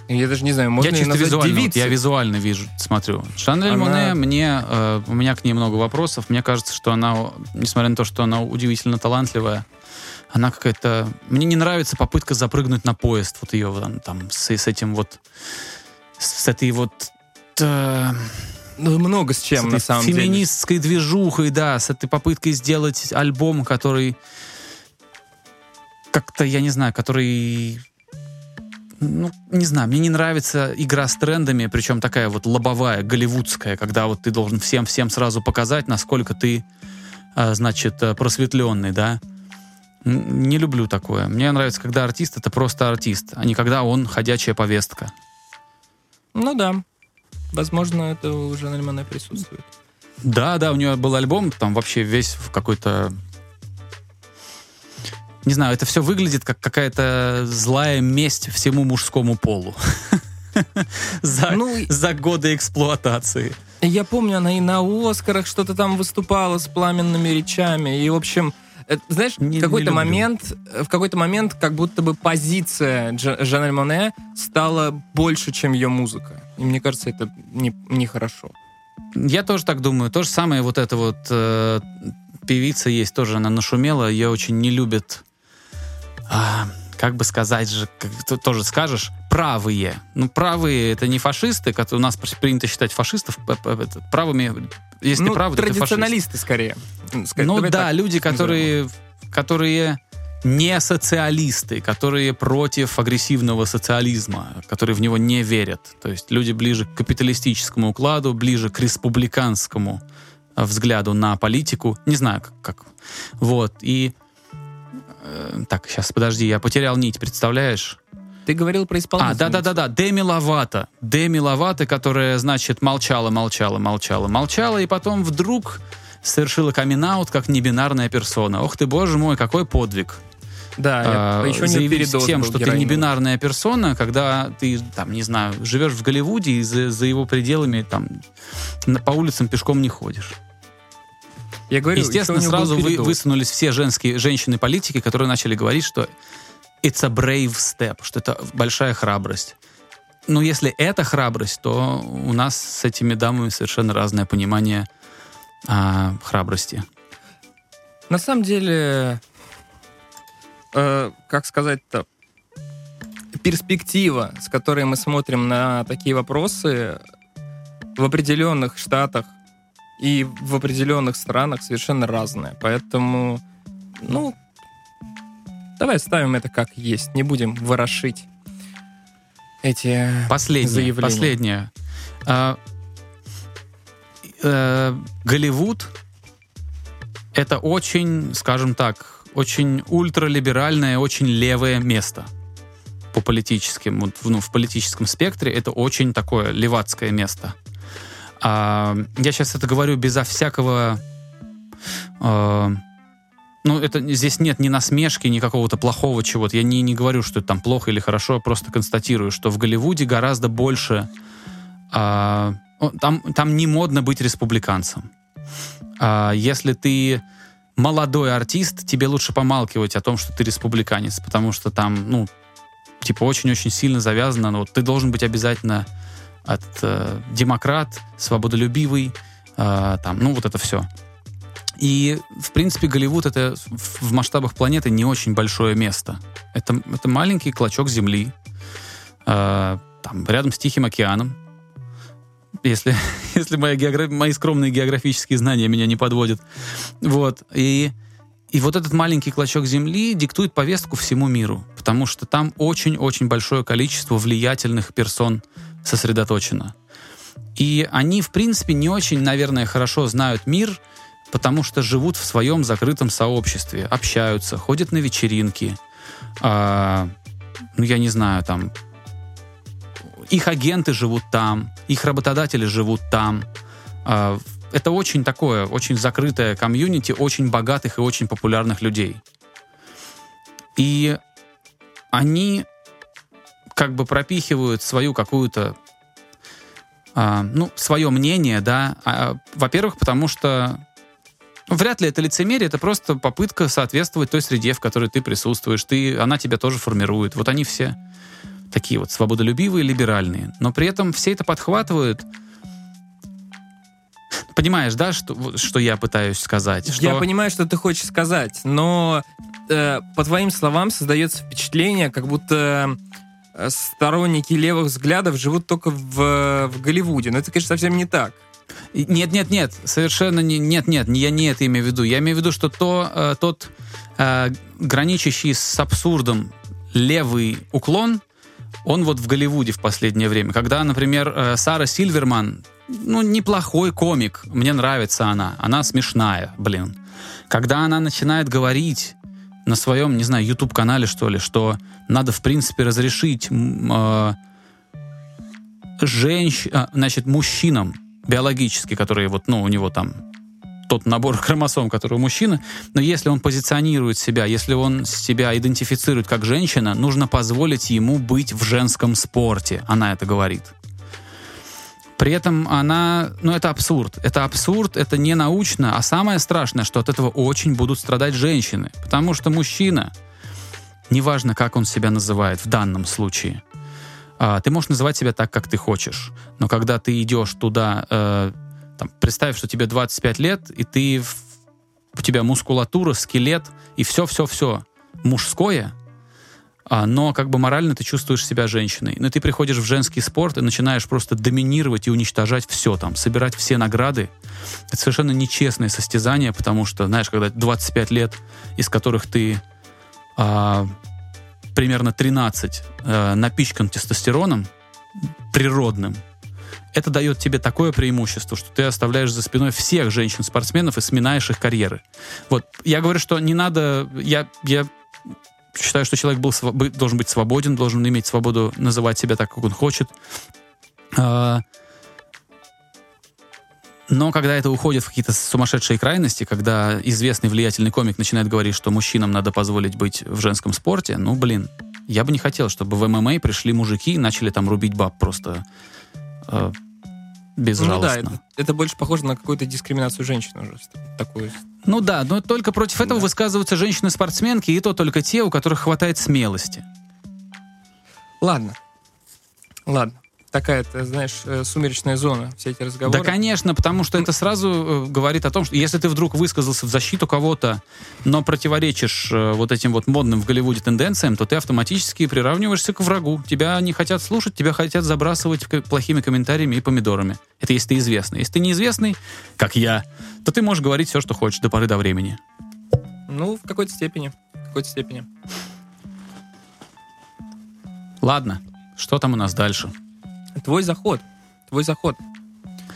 Я даже не знаю, можно я чисто визуально, вот девицей. я визуально вижу, смотрю. Шанель Она- Моне, мне, э, у меня к ней много вопросов. Мне кажется, что она, несмотря на то, что она удивительно талантливая, она какая-то... Мне не нравится попытка запрыгнуть на поезд, вот ее там, с, с этим вот... С этой вот... э, Ну, много с с чем, этой на самом деле. феминистской движухой, да, с этой попыткой сделать альбом, который как-то, я не знаю, который... Ну, не знаю, мне не нравится игра с трендами, причем такая вот лобовая, голливудская, когда вот ты должен всем-всем сразу показать, насколько ты, а, значит, э, просветленный, да. Не люблю такое. Мне нравится, когда артист — это просто артист, а не когда он ходячая повестка. Ну да. Возможно, это у Жанель Моне присутствует. Да, да, у нее был альбом, там вообще весь в какой-то... Не знаю, это все выглядит как какая-то злая месть всему мужскому полу. За, Ну, за годы эксплуатации. Я помню, она и на Оскарах что-то там выступала с пламенными речами. И, в общем, э, знаешь, Не- в какой-то не момент, э, в какой-то момент, как будто бы позиция Дж- Жанель Моне стала больше, чем ее музыка. И мне кажется, это не- нехорошо. Я тоже так думаю. То же самое вот эта вот э, певица есть, тоже она нашумела, ее очень не любят, а, как бы сказать же, как ты тоже скажешь, правые. Ну, правые — это не фашисты, которые у нас принято считать фашистов правыми. Если ну, ты правый, то ты фашист. традиционалисты скорее. М, ска- Ну давай да, так люди, которые, которые не социалисты, которые против агрессивного социализма, которые в него не верят. То есть люди ближе к капиталистическому укладу, ближе к республиканскому взгляду на политику. Не знаю, как. как. Вот. И э, так, сейчас, подожди, я потерял нить, представляешь? Ты говорил про А, исполнительницу. да-да-да-да, Деми Ловато. Деми Ловато, которая, значит, молчала, молчала, молчала, молчала, и потом вдруг совершила камин как небинарная персона. Ох ты, боже мой, какой подвиг. Да, А, я, еще не передоз был что ты героиновый. не бинарная персона, когда ты, там, не знаю, живешь в Голливуде и за, за его пределами там по улицам пешком не ходишь. Я говорю, Естественно, сразу вы, высунулись все женские женщины-политики, которые начали говорить, что it's a brave step, что это большая храбрость. Но если это храбрость, то у нас с этими дамами совершенно разное понимание а, храбрости. На самом деле, э, как сказать-то, перспектива, с которой мы смотрим на такие вопросы, в определенных штатах и в определенных странах совершенно разная. Поэтому, ну, давай ставим это как есть, не будем ворошить эти Последнее. заявления. Последнее. А, э, Голливуд это очень, скажем так, очень ультралиберальное, очень левое место. по политическим, вот, ну, в политическом спектре, это очень такое левацкое место. А, я сейчас это говорю безо всякого... А, ну, это здесь нет ни насмешки, ни какого-то плохого чего-то. Я не, не говорю, что это там плохо или хорошо, просто констатирую, что в Голливуде гораздо больше... А, там, там не модно быть республиканцем. А, если ты молодой артист, тебе лучше помалкивать о том, что ты республиканец, потому что там, ну, типа, очень-очень сильно завязано. Ну, вот ты должен быть обязательно от э, демократ, свободолюбивый, э, там, ну, вот это все. И, в принципе, Голливуд — это в масштабах планеты не очень большое место. Это, это маленький клочок земли, э, там, рядом с Тихим океаном. Если, если моя географ... мои скромные географические знания меня не подводят. Вот. И, и вот этот маленький клочок земли диктует повестку всему миру, потому что там очень-очень большое количество влиятельных персон сосредоточено. И они, в принципе, не очень, наверное, хорошо знают мир — потому что живут в своем закрытом сообществе, общаются, ходят на вечеринки, а, ну, я не знаю, там, их агенты живут там, их работодатели живут там. А, это очень такое, очень закрытое комьюнити очень богатых и очень популярных людей. И они как бы пропихивают свою какую-то а, ну, свое мнение, да, а, во-первых, потому что Вряд ли это лицемерие, это просто попытка соответствовать той среде, в которой ты присутствуешь. Ты, она тебя тоже формирует. Вот они все такие вот свободолюбивые, либеральные. Но при этом все это подхватывают. Понимаешь, да, что, что я пытаюсь сказать? Что... Я понимаю, что ты хочешь сказать, но э, по твоим словам создается впечатление, как будто э, сторонники левых взглядов живут только в, в Голливуде. Но это, конечно, совсем не так. Нет, нет, нет, совершенно не, нет, нет, я не это имею в виду. Я имею в виду, что то, э, тот э, граничащий с абсурдом левый уклон, он вот в Голливуде в последнее время. Когда, например, э, Сара Сильверман, ну, неплохой комик, мне нравится она, она смешная, блин. Когда она начинает говорить на своем, не знаю, YouTube-канале, что ли, что надо, в принципе, разрешить э, женщ... а, значит, мужчинам биологически, которые вот, ну, у него там тот набор хромосом, который у мужчины, но если он позиционирует себя, если он себя идентифицирует как женщина, нужно позволить ему быть в женском спорте, она это говорит. При этом она, ну это абсурд. Это абсурд, это не научно, а самое страшное, что от этого очень будут страдать женщины. Потому что мужчина, неважно, как он себя называет в данном случае, а, ты можешь называть себя так, как ты хочешь. Но когда ты идешь туда, э, там, представь, что тебе 25 лет, и ты у тебя мускулатура, скелет и все-все-все мужское, а, но как бы морально ты чувствуешь себя женщиной. Но ты приходишь в женский спорт и начинаешь просто доминировать и уничтожать все там, собирать все награды. Это совершенно нечестное состязание, потому что, знаешь, когда 25 лет, из которых ты а, примерно 13 э, напичкан тестостероном природным, это дает тебе такое преимущество, что ты оставляешь за спиной всех женщин-спортсменов и сминаешь их карьеры. Вот, я говорю, что не надо... Я, я считаю, что человек был, должен быть свободен, должен иметь свободу называть себя так, как он хочет. А, но когда это уходит в какие-то сумасшедшие крайности, когда известный влиятельный комик начинает говорить, что мужчинам надо позволить быть в женском спорте, ну, блин, я бы не хотел, чтобы в ММА пришли мужики и начали там рубить баб просто э, безжалостно. Ну да, это, это больше похоже на какую-то дискриминацию женщин уже. Такую. Ну да, но только против этого да. высказываются женщины-спортсменки, и то только те, у которых хватает смелости. Ладно. Ладно такая, ты знаешь, э, сумеречная зона, все эти разговоры. Да, конечно, потому что это сразу э, говорит о том, что если ты вдруг высказался в защиту кого-то, но противоречишь э, вот этим вот модным в Голливуде тенденциям, то ты автоматически приравниваешься к врагу. Тебя не хотят слушать, тебя хотят забрасывать плохими комментариями и помидорами. Это если ты известный. Если ты неизвестный, как я, то ты можешь говорить все, что хочешь до поры до времени. Ну, в какой-то степени. В какой-то степени. Ладно, что там у нас дальше? Твой заход. Твой заход.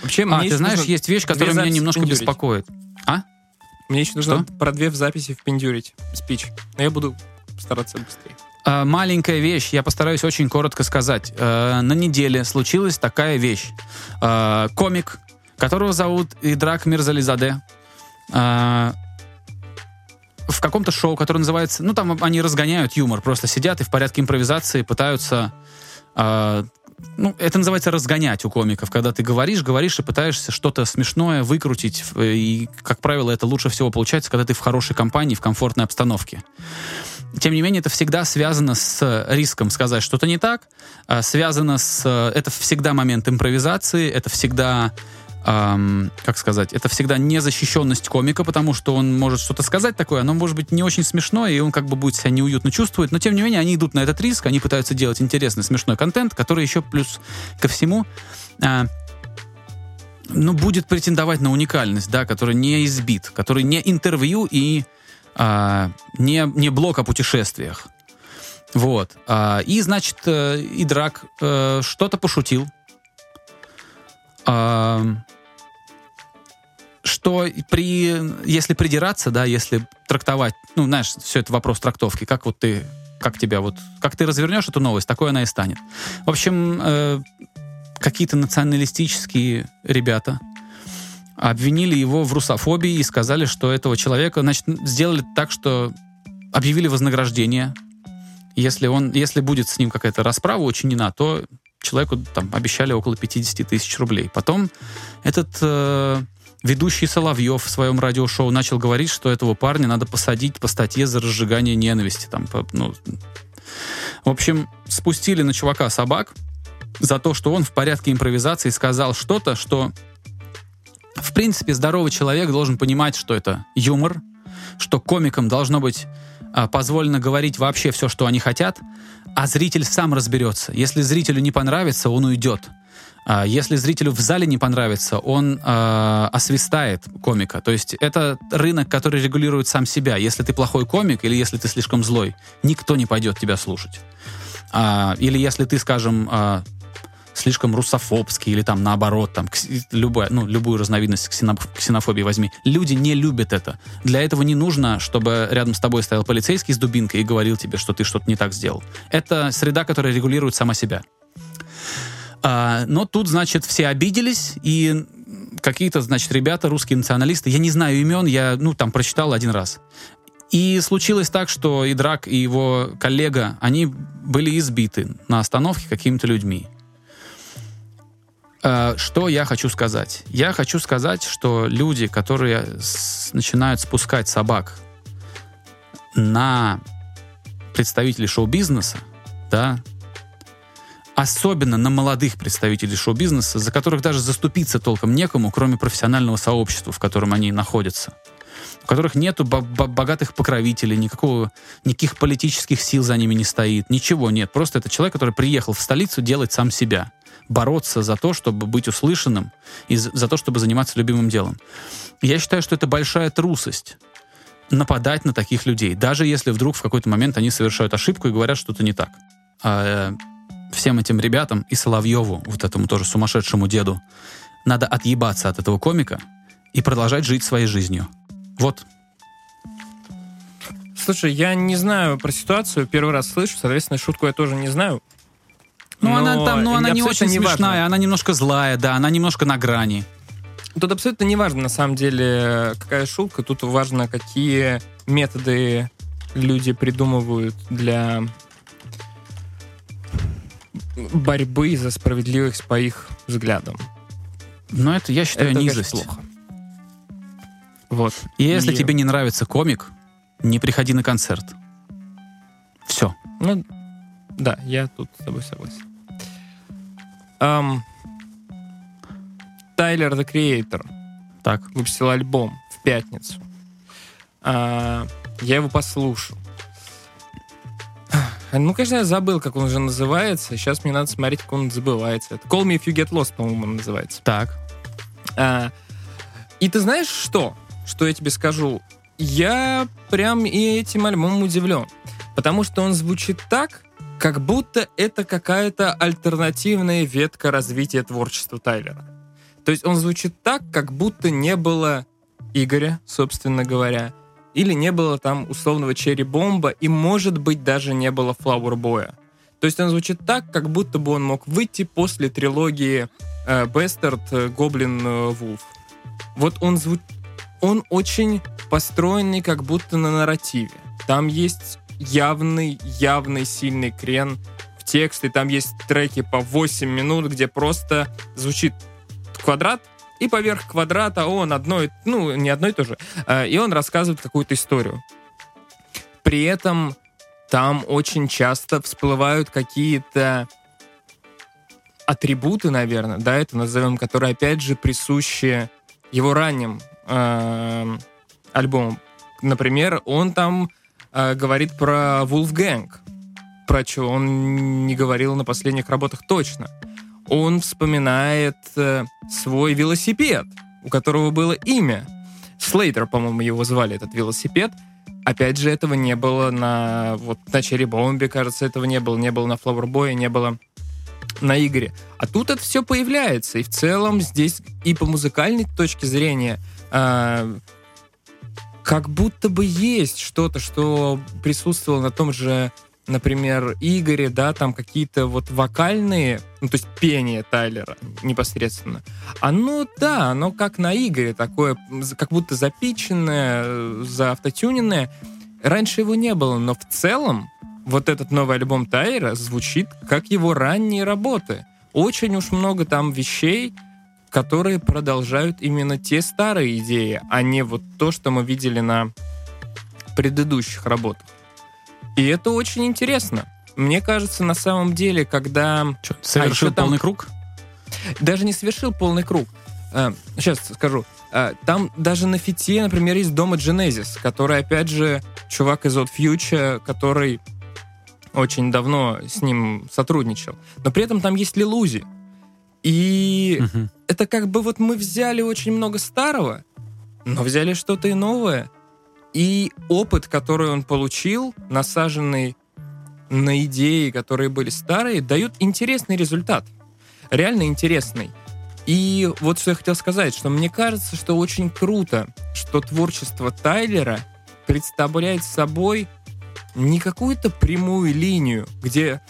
Вообще, а, ты знаешь, есть вещь, которая меня немножко впендюрить. беспокоит. А? Мне еще нужно Что? про две в записи впендюрить спич. Но я буду стараться быстрее. Э, маленькая вещь, я постараюсь очень коротко сказать. Э, на неделе случилась такая вещь. Э, комик, которого зовут Идрак Мирзализаде, э, в каком-то шоу, которое называется... Ну, там они разгоняют юмор, просто сидят и в порядке импровизации пытаются... Э, ну, это называется разгонять у комиков, когда ты говоришь, говоришь и пытаешься что-то смешное выкрутить. И, как правило, это лучше всего получается, когда ты в хорошей компании, в комфортной обстановке. Тем не менее, это всегда связано с риском сказать что-то не так, а связано с... Это всегда момент импровизации, это всегда эм, как сказать, это всегда незащищенность комика, потому что он может что-то сказать такое, оно может быть не очень смешное, и он как бы будет себя неуютно чувствовать, но тем не менее они идут на этот риск, они пытаются делать интересный, смешной контент, который еще плюс ко всему э, ну, будет претендовать на уникальность, да, который не избит, который не интервью и э, не, не блок о путешествиях. Вот. А, и, значит, э, Идрак э, что-то пошутил. Что при, если придираться, да, если трактовать, ну, знаешь, все это вопрос трактовки, как вот ты, как тебя вот, как ты развернешь эту новость, такой она и станет. В общем, э, какие-то националистические ребята обвинили его в русофобии и сказали, что этого человека, значит, сделали так, что объявили вознаграждение. Если он, если будет с ним какая-то расправа учинена, то человеку там обещали около 50 тысяч рублей. Потом этот э, ведущий Соловьев в своем радиошоу начал говорить, что этого парня надо посадить по статье за разжигание ненависти. Там, по, ну, в общем, спустили на чувака собак за то, что он в порядке импровизации сказал что-то, что в принципе здоровый человек должен понимать, что это юмор, что комикам должно быть а, позволено говорить вообще все, что они хотят, а зритель сам разберется. Если зрителю не понравится, он уйдет. А если зрителю в зале не понравится, он э, освистает комика. То есть это рынок, который регулирует сам себя. Если ты плохой комик или если ты слишком злой, никто не пойдет тебя слушать. А, или если ты, скажем, а, слишком русофобский или там наоборот, там любая, ну, любую разновидность ксенофобии возьми. Люди не любят это. Для этого не нужно, чтобы рядом с тобой стоял полицейский с дубинкой и говорил тебе, что ты что-то не так сделал. Это среда, которая регулирует сама себя. А, но тут, значит, все обиделись, и какие-то, значит, ребята, русские националисты, я не знаю имен, я, ну, там прочитал один раз. И случилось так, что и Драк, и его коллега, они были избиты на остановке какими-то людьми. А, что я хочу сказать? Я хочу сказать, что люди, которые с, начинают спускать собак на представителей шоу-бизнеса, да, особенно на молодых представителей шоу-бизнеса, за которых даже заступиться толком некому, кроме профессионального сообщества, в котором они находятся, у которых нету богатых покровителей, никакого, никаких политических сил за ними не стоит, ничего нет. Просто это человек, который приехал в столицу делать сам себя, бороться за то, чтобы быть услышанным и за то, чтобы заниматься любимым делом. Я считаю, что это большая трусость нападать на таких людей, даже если вдруг в какой-то момент они совершают ошибку и говорят что-то не так. Всем этим ребятам и Соловьеву, вот этому тоже сумасшедшему деду, надо отъебаться от этого комика и продолжать жить своей жизнью. Вот. Слушай, я не знаю про ситуацию, первый раз слышу, соответственно, шутку я тоже не знаю. Ну, она там, ну, она не очень не смешная, важно. она немножко злая, да, она немножко на грани. Тут абсолютно не важно, на самом деле, какая шутка, тут важно, какие методы люди придумывают для борьбы за справедливость по их взглядам. Но это, я считаю, это, низость. Конечно, плохо. Вот. И если и... тебе не нравится комик, не приходи на концерт. Все. Ну, да, я тут с тобой согласен. Um, Тайлер The Creator так. выпустил альбом в пятницу. Uh, я его послушал. Ну, конечно, я забыл, как он уже называется. Сейчас мне надо смотреть, как он забывается. Это Call Me If You Get Lost, по-моему, он называется. Так. А, и ты знаешь что? Что я тебе скажу? Я прям и этим альбомом удивлен. Потому что он звучит так, как будто это какая-то альтернативная ветка развития творчества Тайлера. То есть он звучит так, как будто не было Игоря, собственно говоря, или не было там условного Черри Бомба, и, может быть, даже не было Boy. То есть он звучит так, как будто бы он мог выйти после трилогии э, Bastard, э, Goblin, э, Wolf. Вот он звучит... Он очень построенный как будто на нарративе. Там есть явный, явный сильный крен в тексте. Там есть треки по 8 минут, где просто звучит квадрат, и поверх квадрата он одно, и- ну, не одно и то же, э, и он рассказывает какую-то историю. При этом там очень часто всплывают какие-то атрибуты, наверное, да, это назовем, которые, опять же, присущи его ранним эм, альбомам. Например, он там э, говорит про Wolfgang, про что он не говорил на последних работах точно. Он вспоминает э, свой велосипед, у которого было имя. Слейтер, по-моему, его звали, этот велосипед. Опять же, этого не было на, вот, на Черри Бомбе, кажется, этого не было. Не было на Boy, не было на Игоре. А тут это все появляется. И в целом здесь и по музыкальной точке зрения а, как будто бы есть что-то, что присутствовало на том же, например, Игоре, да, там какие-то вот вокальные, ну, то есть пение Тайлера непосредственно. Оно, да, оно как на Игоре, такое, как будто запиченное, заавтотюненное. Раньше его не было, но в целом вот этот новый альбом Тайра звучит как его ранние работы. Очень уж много там вещей, которые продолжают именно те старые идеи, а не вот то, что мы видели на предыдущих работах. И это очень интересно. Мне кажется, на самом деле, когда Чё, совершил еще там- полный круг? даже не совершил полный круг. А, сейчас скажу. А, там даже на фите, например, есть Дома Genesis, который, опять же, чувак из Odd Future, который очень давно с ним сотрудничал. Но при этом там есть Лилузи. И Мгм. это как бы вот мы взяли очень много старого, но взяли что-то и новое. И опыт, который он получил, насаженный на идеи, которые были старые, дают интересный результат. Реально интересный. И вот что я хотел сказать, что мне кажется, что очень круто, что творчество Тайлера представляет собой не какую-то прямую линию, где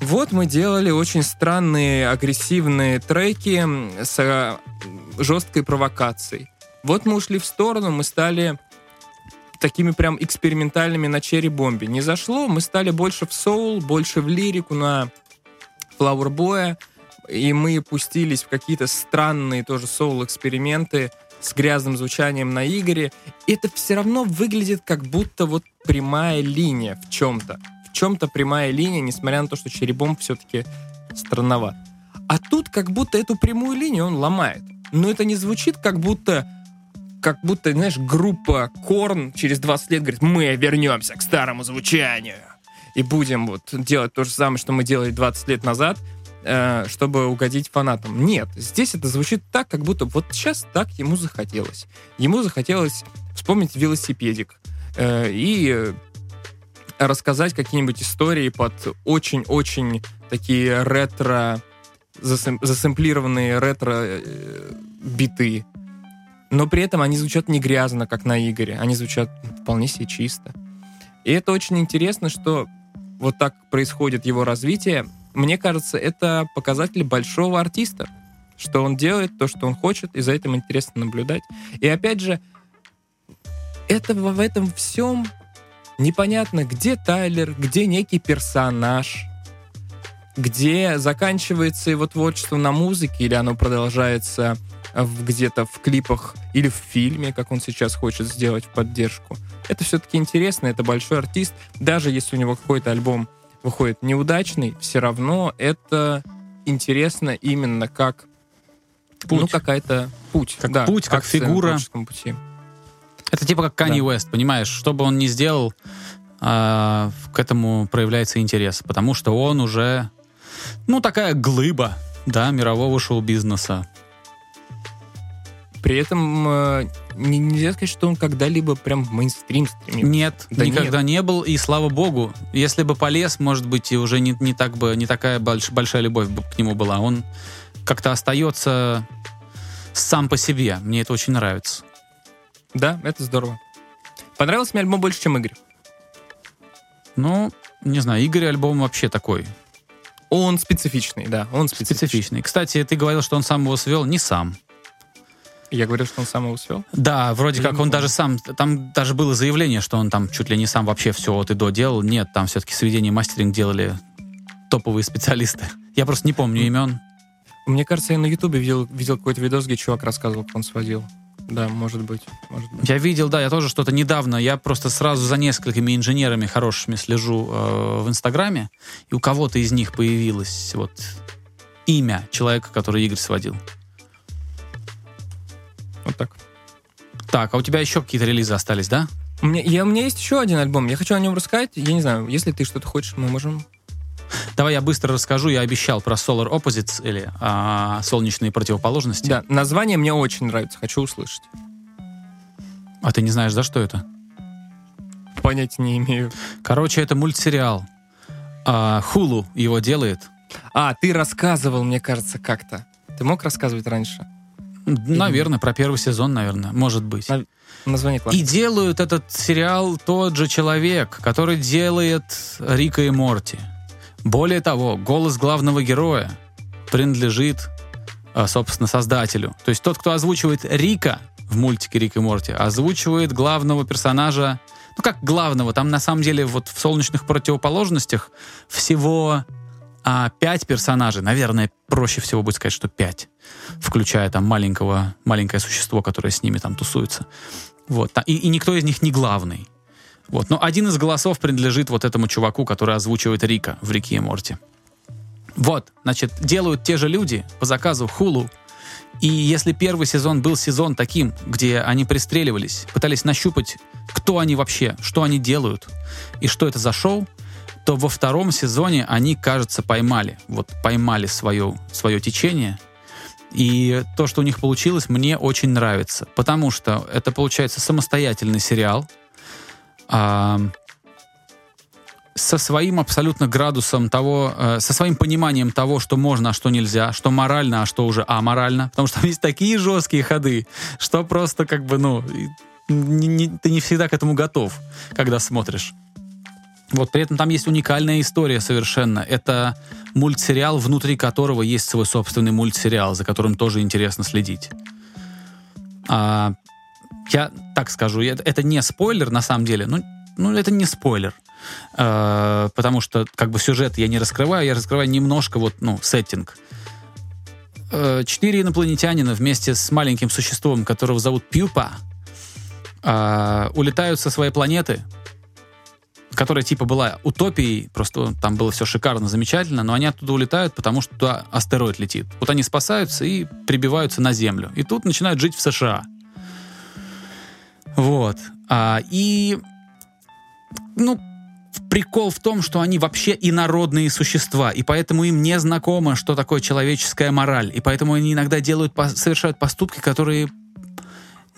вот мы делали очень странные агрессивные треки с э, жесткой провокацией. Вот мы ушли в сторону, мы стали такими прям экспериментальными на черри бомбе. Не зашло, мы стали больше в соул, больше в лирику на Flower Boy, и мы пустились в какие-то странные тоже соул-эксперименты с грязным звучанием на Игоре. Это все равно выглядит как будто вот прямая линия в чем-то. В чем-то прямая линия, несмотря на то, что черебом все-таки странноват. А тут как будто эту прямую линию он ломает. Но это не звучит как будто как будто, знаешь, группа Корн через 20 лет говорит, мы вернемся к старому звучанию и будем вот делать то же самое, что мы делали 20 лет назад, э, чтобы угодить фанатам. Нет, здесь это звучит так, как будто вот сейчас так ему захотелось. Ему захотелось вспомнить велосипедик э, и рассказать какие-нибудь истории под очень-очень такие ретро засэм- засэмплированные ретро э, биты. Но при этом они звучат не грязно, как на Игоре. Они звучат вполне себе чисто. И это очень интересно, что вот так происходит его развитие. Мне кажется, это показатель большого артиста, что он делает то, что он хочет, и за этим интересно наблюдать. И опять же, это в этом всем непонятно, где Тайлер, где некий персонаж, где заканчивается его творчество на музыке, или оно продолжается где-то в клипах или в фильме, как он сейчас хочет сделать в поддержку. Это все-таки интересно, это большой артист. Даже если у него какой-то альбом выходит неудачный, все равно это интересно именно как Путь. ну какая-то путь, Как да, путь, как фигура. пути. Это типа как Канье Да. Уэст, понимаешь? Что бы он ни сделал, а, к этому проявляется интерес, потому что он уже, ну, такая глыба, да, мирового шоу-бизнеса. При этом э, не- нельзя сказать, что он когда-либо прям мейнстрим стремился. Нет, Да никогда не был, и слава богу. Если бы полез, может быть, и уже не, не так бы, не такая больш- большая любовь бы к нему была. Он как-то остается сам по себе. Мне это очень нравится. Да, это здорово. Понравился мне альбом больше, чем Игорь. Ну, не знаю, Игорь альбом вообще такой. Он специфичный, да, он специфичный. Специфичный. Кстати, ты говорил, что он сам его свел. Не сам. Я говорил, что он сам его свел. Да, вроде Я как он даже сам, там даже было заявление, что он там чуть ли не сам вообще все от и до делал. Нет, там все-таки сведение и мастеринг делали топовые специалисты. Я просто не помню имен. Мне кажется, я на Ютубе видел, видел какой-то видос, где чувак рассказывал, как он сводил. Да, может быть, может быть. Я видел, да, я тоже что-то недавно, я просто сразу за несколькими инженерами хорошими слежу э, в Инстаграме, и у кого-то из них появилось вот имя человека, который Игорь сводил. Вот так. Так, а у тебя еще какие-то релизы остались, да? У меня, я, у меня есть еще один альбом. Я хочу о нем рассказать. Я не знаю, если ты что-то хочешь, мы можем... Давай я быстро расскажу. Я обещал про Solar Opposites или а, солнечные противоположности. Да, название мне очень нравится. Хочу услышать. А ты не знаешь, за что это? Понятия не имею. Короче, это мультсериал. А, Hulu его делает. А, ты рассказывал, мне кажется, как-то. Ты мог рассказывать раньше? Наверное, про первый сезон, наверное, может быть. На- Название классное. И делают этот сериал тот же человек, который делает Рика и Морти. Более того, голос главного героя принадлежит, а, собственно, создателю. То есть тот, кто озвучивает Рика в мультике Рик и Морти, озвучивает главного персонажа, ну как главного, там на самом деле вот в «Солнечных противоположностях» всего а, пять персонажей, наверное, проще всего будет сказать, что пять, включая там маленького, маленькое существо, которое с ними там тусуется. Вот. И, и никто из них не главный. Вот. Но один из голосов принадлежит вот этому чуваку, который озвучивает Рика в «Рике и Морти». Вот, значит, делают те же люди по заказу Hulu. И если первый сезон был сезон таким, где они пристреливались, пытались нащупать, кто они вообще, что они делают и что это за шоу, то во втором сезоне они, кажется, поймали. Вот поймали свое, свое течение. И то, что у них получилось, мне очень нравится. Потому что это получается самостоятельный сериал, а, со своим абсолютно градусом того, э, со своим пониманием того, что можно, а что нельзя, что морально, а что уже аморально. Потому что там есть такие жесткие ходы, что просто как бы, ну, не- не- ты не всегда к этому готов, когда смотришь. Вот при этом там есть уникальная история совершенно. Это мультсериал, внутри которого есть свой собственный мультсериал, за которым тоже интересно следить. А, я так скажу, это, это не спойлер на самом деле. Ну, ну это не спойлер. Э, потому что как бы сюжет я не раскрываю, я раскрываю немножко вот, ну, сеттинг. Э, Четыре инопланетянина вместе с маленьким существом, которого зовут Пьюпа, э, улетают со своей планеты, которая типа была утопией, просто там было все шикарно, замечательно, но они оттуда улетают, потому что туда астероид летит. Вот они спасаются и прибиваются на Землю. И тут начинают жить в США. Вот. А, и, ну, прикол в том, что они вообще инородные существа, и поэтому им не знакомо, что такое человеческая мораль, и поэтому они иногда делают, совершают поступки, которые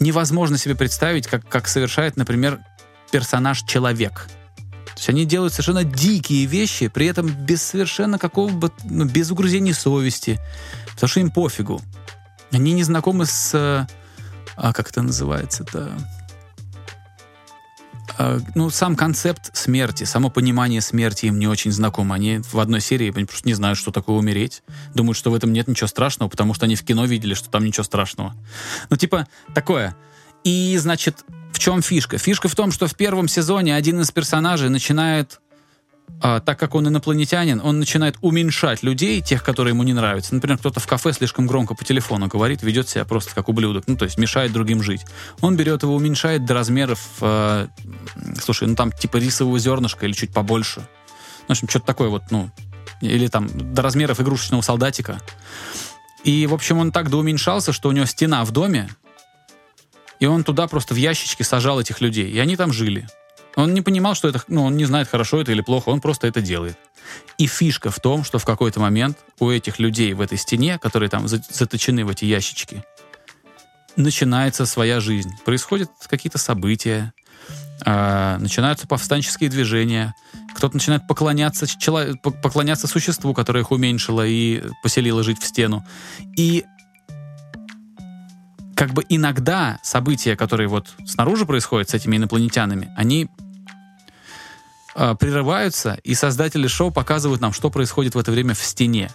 невозможно себе представить, как, как совершает, например, персонаж-человек. То есть они делают совершенно дикие вещи, при этом без совершенно какого бы, ну, без угрызений совести, потому что им пофигу. Они не знакомы с, а, как это называется-то, А, ну, сам концепт смерти, само понимание смерти им не очень знакомо. Они в одной серии они просто не знают, что такое умереть. Думают, что в этом нет ничего страшного, потому что они в кино видели, что там ничего страшного. Ну, типа, такое. И, значит, в чем фишка? Фишка в том, что в первом сезоне один из персонажей начинает, а, так как он инопланетянин, он начинает уменьшать людей, тех, которые ему не нравятся. Например, кто-то в кафе слишком громко по телефону говорит, ведет себя просто как ублюдок, ну, то есть мешает другим жить. Он берет его, уменьшает до размеров, э, слушай, ну там типа рисового зернышка или чуть побольше. В общем, что-то такое вот, ну, или там до размеров игрушечного солдатика. И, в общем, он так доуменьшался, что у него стена в доме, и он туда просто в ящички сажал этих людей, и они там жили. Он не понимал, что это, ну, он не знает, хорошо это или плохо, он просто это делает. И фишка в том, что в какой-то момент у этих людей в этой стене, которые там за- заточены в эти ящички, начинается своя жизнь. Происходят какие-то события, а, начинаются повстанческие движения, кто-то начинает поклоняться, поклоняться существу, которое их уменьшило и поселило жить в стену. И как бы иногда события, которые вот снаружи происходят с этими инопланетянами, они э, прерываются, и создатели шоу показывают нам, что происходит в это время в стене.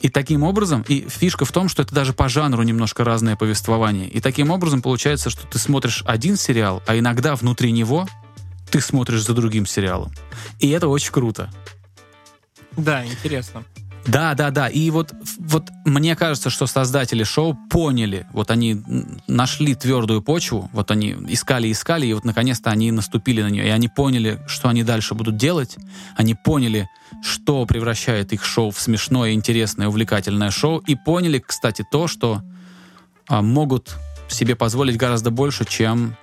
И таким образом, и фишка в том, что это даже по жанру немножко разное повествование. И таким образом получается, что ты смотришь один сериал, а иногда внутри него ты смотришь за другим сериалом. И это очень круто. Да, интересно. Да, да, да. И вот, вот мне кажется, что создатели шоу поняли, вот они нашли твердую почву, вот они искали, искали, и вот наконец-то они наступили на нее, и они поняли, что они дальше будут делать, они поняли, что превращает их шоу в смешное, интересное, увлекательное шоу, и поняли, кстати, то, что а, могут себе позволить гораздо больше, чем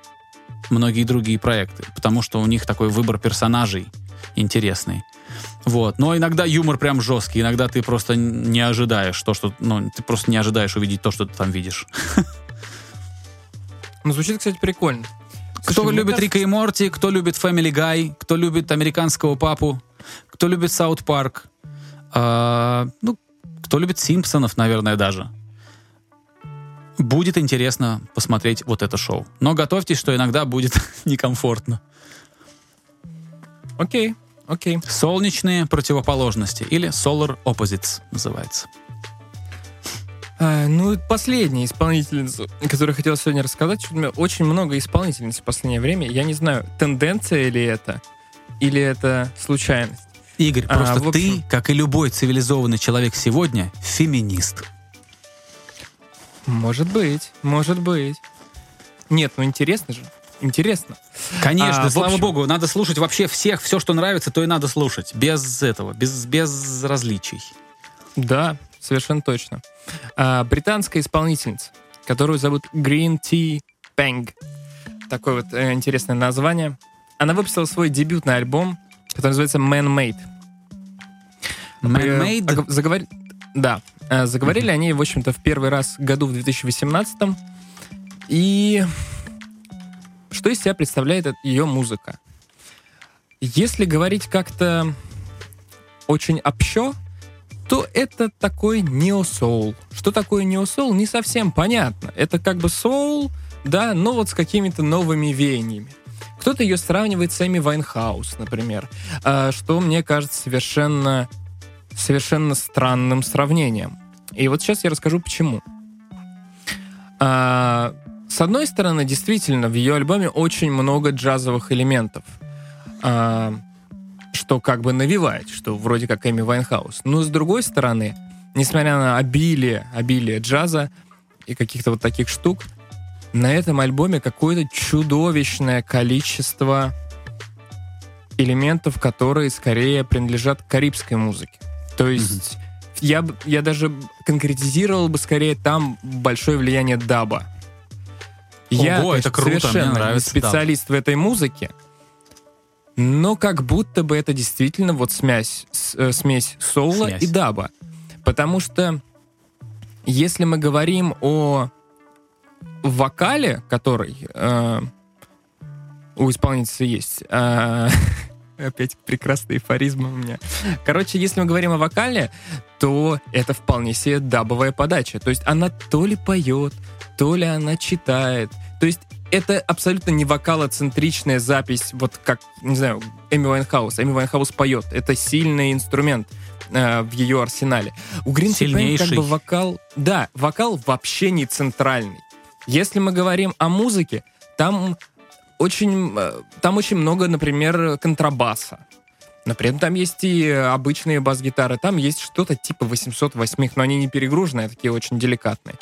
многие другие проекты, потому что у них такой выбор персонажей интересный. Вот. Но иногда юмор прям жесткий, иногда ты просто не ожидаешь то, что... Ну, ты просто не ожидаешь увидеть то, что ты там видишь. Ну, звучит, кстати, прикольно. Кто Слушай, любит кажется- Рика и Морти, кто любит Family Guy, кто любит американского папу, кто любит Саут Парк, а, ну, кто любит Симпсонов, наверное, даже. Будет интересно посмотреть вот это шоу. Но готовьтесь, что иногда будет некомфортно. Окей, окей. Солнечные противоположности или Solar Opposites называется. А, ну, последняя исполнительница, которую я хотел сегодня рассказать. У меня очень много исполнительниц в последнее время. Я не знаю, тенденция ли это, или это случайность. Игорь, А, просто общем- ты, как и любой цивилизованный человек сегодня, феминист. Может быть, может быть. Нет, ну интересно же. Интересно. Конечно, А, слава общем- богу, надо слушать вообще всех, все, что нравится, то и надо слушать. Без этого, без, без различий. Да, совершенно точно. А, британская исполнительница, которую зовут Green Tea Bang. Такое вот э, интересное название. Она выпустила свой дебютный альбом, который называется Man-Made. Man-made? Ог- заговор- Да. Э, Заговорили они, в общем-то, в первый раз году в 2018 И что из себя представляет ее музыка? Если говорить как-то очень общо, то это такой нео-соул. Что такое нео-соул, не совсем понятно. Это как бы соул, да, но вот с какими-то новыми веяниями. Кто-то ее сравнивает с Эми Вайнхаус, например, а, что мне кажется совершенно, совершенно странным сравнением. И вот сейчас я расскажу, почему. С одной стороны, действительно, в ее альбоме очень много джазовых элементов, а, что как бы навевает, что вроде как Эми Вайнхаус. Но с другой стороны, несмотря на обилие, обилие джаза и каких-то вот таких штук, на этом альбоме какое-то чудовищное количество элементов, которые скорее принадлежат карибской музыке. То есть я, б- я даже конкретизировал бы скорее там большое влияние даба. Я Ого, это круто, мне совершенно не нравится даб. специалист в этой музыке, но как будто бы это действительно вот смесь, э, смесь соула Смесь. и даба. Потому что если мы говорим о вокале, который э, у исполнительницы есть, э, опять прекрасный эйфоризм у меня. Короче, если мы говорим о вокале, то это вполне себе дабовая подача. То есть она то ли поет, то ли она читает. То есть это абсолютно не вокалоцентричная запись, вот как, не знаю, Эми Вайнхаус. Эми Вайнхаус поет. Это сильный инструмент э, в ее арсенале. У Peng как бы вокал... Да, вокал вообще не центральный. Если мы говорим о музыке, там очень, э, там очень много, например, контрабаса. Например, там есть и обычные бас-гитары, там есть что-то типа 808, но они не перегруженные, а такие очень деликатные.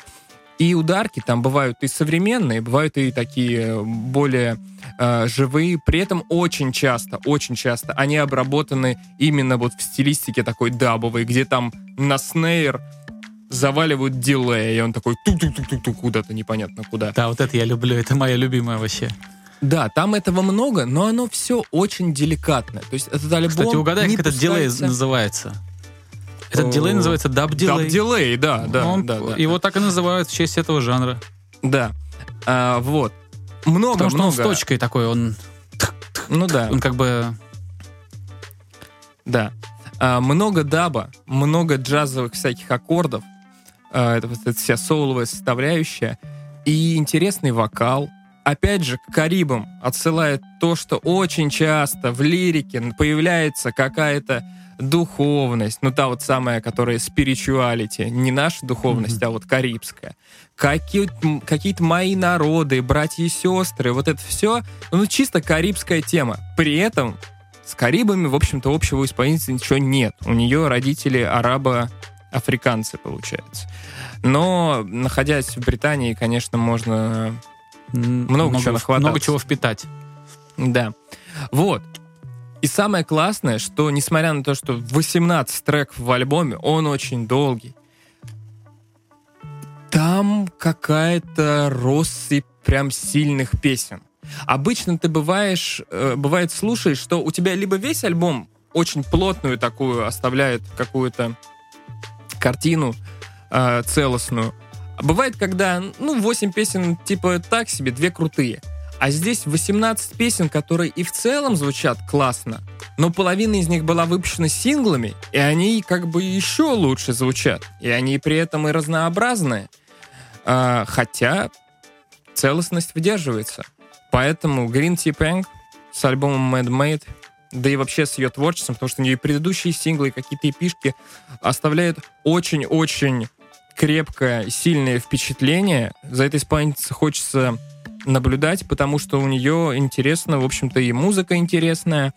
И ударки там бывают и современные, бывают и такие более э, живые. При этом очень часто, очень часто они обработаны именно вот в стилистике такой дабовой, где там на снейр заваливают дилей, и он такой ту-ту-ту-ту куда-то непонятно куда. Да, вот это я люблю, это моя любимая вообще. Да, там этого много, но оно все очень деликатное. То есть этот альбом Кстати, угадай, не как этот дилей пускается- называется. Этот дилей называется даб-дилей. Даб-дилей, да, да, Он- да, да. Его так и называют в честь этого жанра. Да. А, вот. Много, Потому что он много. с точкой такой, он, Ну да, он как бы... да. А, много даба, много джазовых всяких аккордов. э, это эта вся соуловая составляющая, и интересный вокал. Опять же, к Карибам отсылает то, что очень часто в лирике появляется какая-то духовность, ну та вот самая, которая spirituality, не наша духовность, mm-hmm. а вот карибская. Какие, какие-то мои народы, братья и сестры, вот это все, ну чисто карибская тема. При этом с Карибами, в общем-то, общего исполнителя ничего нет. У нее родители арабо-африканцы, получается. Но, находясь в Британии, конечно, можно много, много чего нахвататься. Много чего впитать. Да. Вот. И самое классное, что несмотря на то, что 18 треков в альбоме, он очень долгий, там какая-то россыпь прям сильных песен. Обычно ты бываешь, э, бывает слушаешь, что у тебя либо весь альбом очень плотную такую оставляет какую-то картину э, целостную, а бывает, когда, ну, 8 песен типа так себе, две крутые. А здесь 18 песен, которые и в целом звучат классно, но половина из них была выпущена синглами, и они как бы еще лучше звучат. И они при этом и разнообразные. А, хотя целостность выдерживается. Поэтому Green Tea Pang с альбомом Mad Made, да и вообще с ее творчеством, потому что у нее предыдущие синглы, и какие-то эпишки оставляют очень-очень крепкое, сильное впечатление. За этой исполнительницей хочется наблюдать, потому что у нее интересно, в общем-то, и музыка интересная,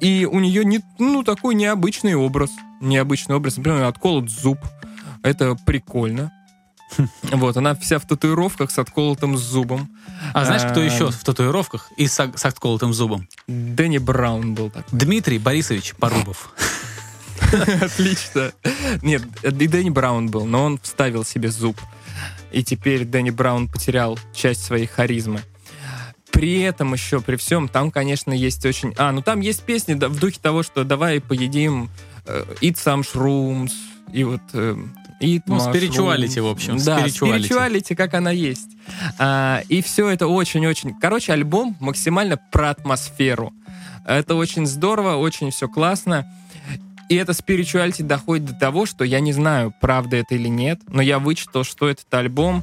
и у нее не, ну, такой необычный образ. Необычный образ, например, отколот зуб. Это прикольно. Вот, она вся в татуировках с отколотым зубом. А знаешь, кто еще в татуировках и с, с отколотым зубом? Дэнни Браун был так. Дмитрий Борисович Порубов. Отлично. Нет, и Дэнни Браун был, но он вставил себе зуб и теперь Дэнни Браун потерял часть своей харизмы. При этом еще, при всем, там, конечно, есть очень... А, ну там есть песни в духе того, что давай поедим э, Eat Some Shrooms, и вот... Э, Eat ну, спиритуалити, в общем. Да, спиритуалити, как она есть. А, и все это очень-очень... Короче, альбом максимально про атмосферу. Это очень здорово, очень все классно. И это spirituality доходит до того, что я не знаю, правда это или нет, но я вычитал, что этот альбом,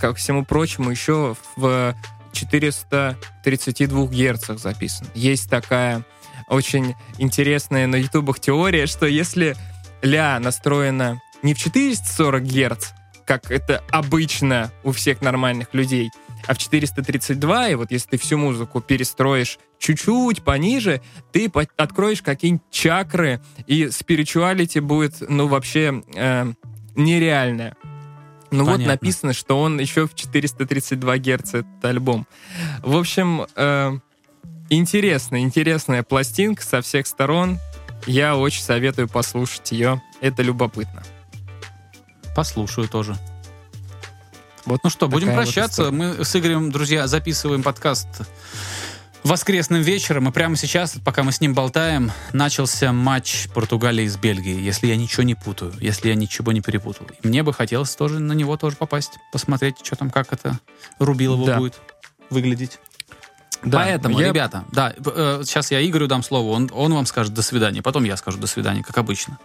ко всему прочему, еще в 432 герцах записан. Есть такая очень интересная на ютубах теория, что если ля настроена не в 440 герц, как это обычно у всех нормальных людей, а в 432, и вот если ты всю музыку перестроишь чуть-чуть пониже, ты откроешь какие-нибудь чакры, и спиритуалити будет, ну, вообще э, нереальное. Ну Понятно. вот написано, что он еще в 432 Гц, этот альбом. В общем, э, интересная, интересная пластинка со всех сторон. Я очень советую послушать ее. Это любопытно. Послушаю тоже. Вот ну что, будем прощаться. Вот Мы с Игорем, друзья, записываем подкаст воскресным вечером, и прямо сейчас, пока мы с ним болтаем, начался матч Португалии с Бельгией, если я ничего не путаю, если я ничего не перепутал. И мне бы хотелось тоже на него тоже попасть, посмотреть, что там, как это Рубилово да. будет выглядеть. Да, Поэтому, я... ребята, да, э, сейчас я Игорю дам слово, он, он вам скажет до свидания, потом я скажу до свидания, как обычно.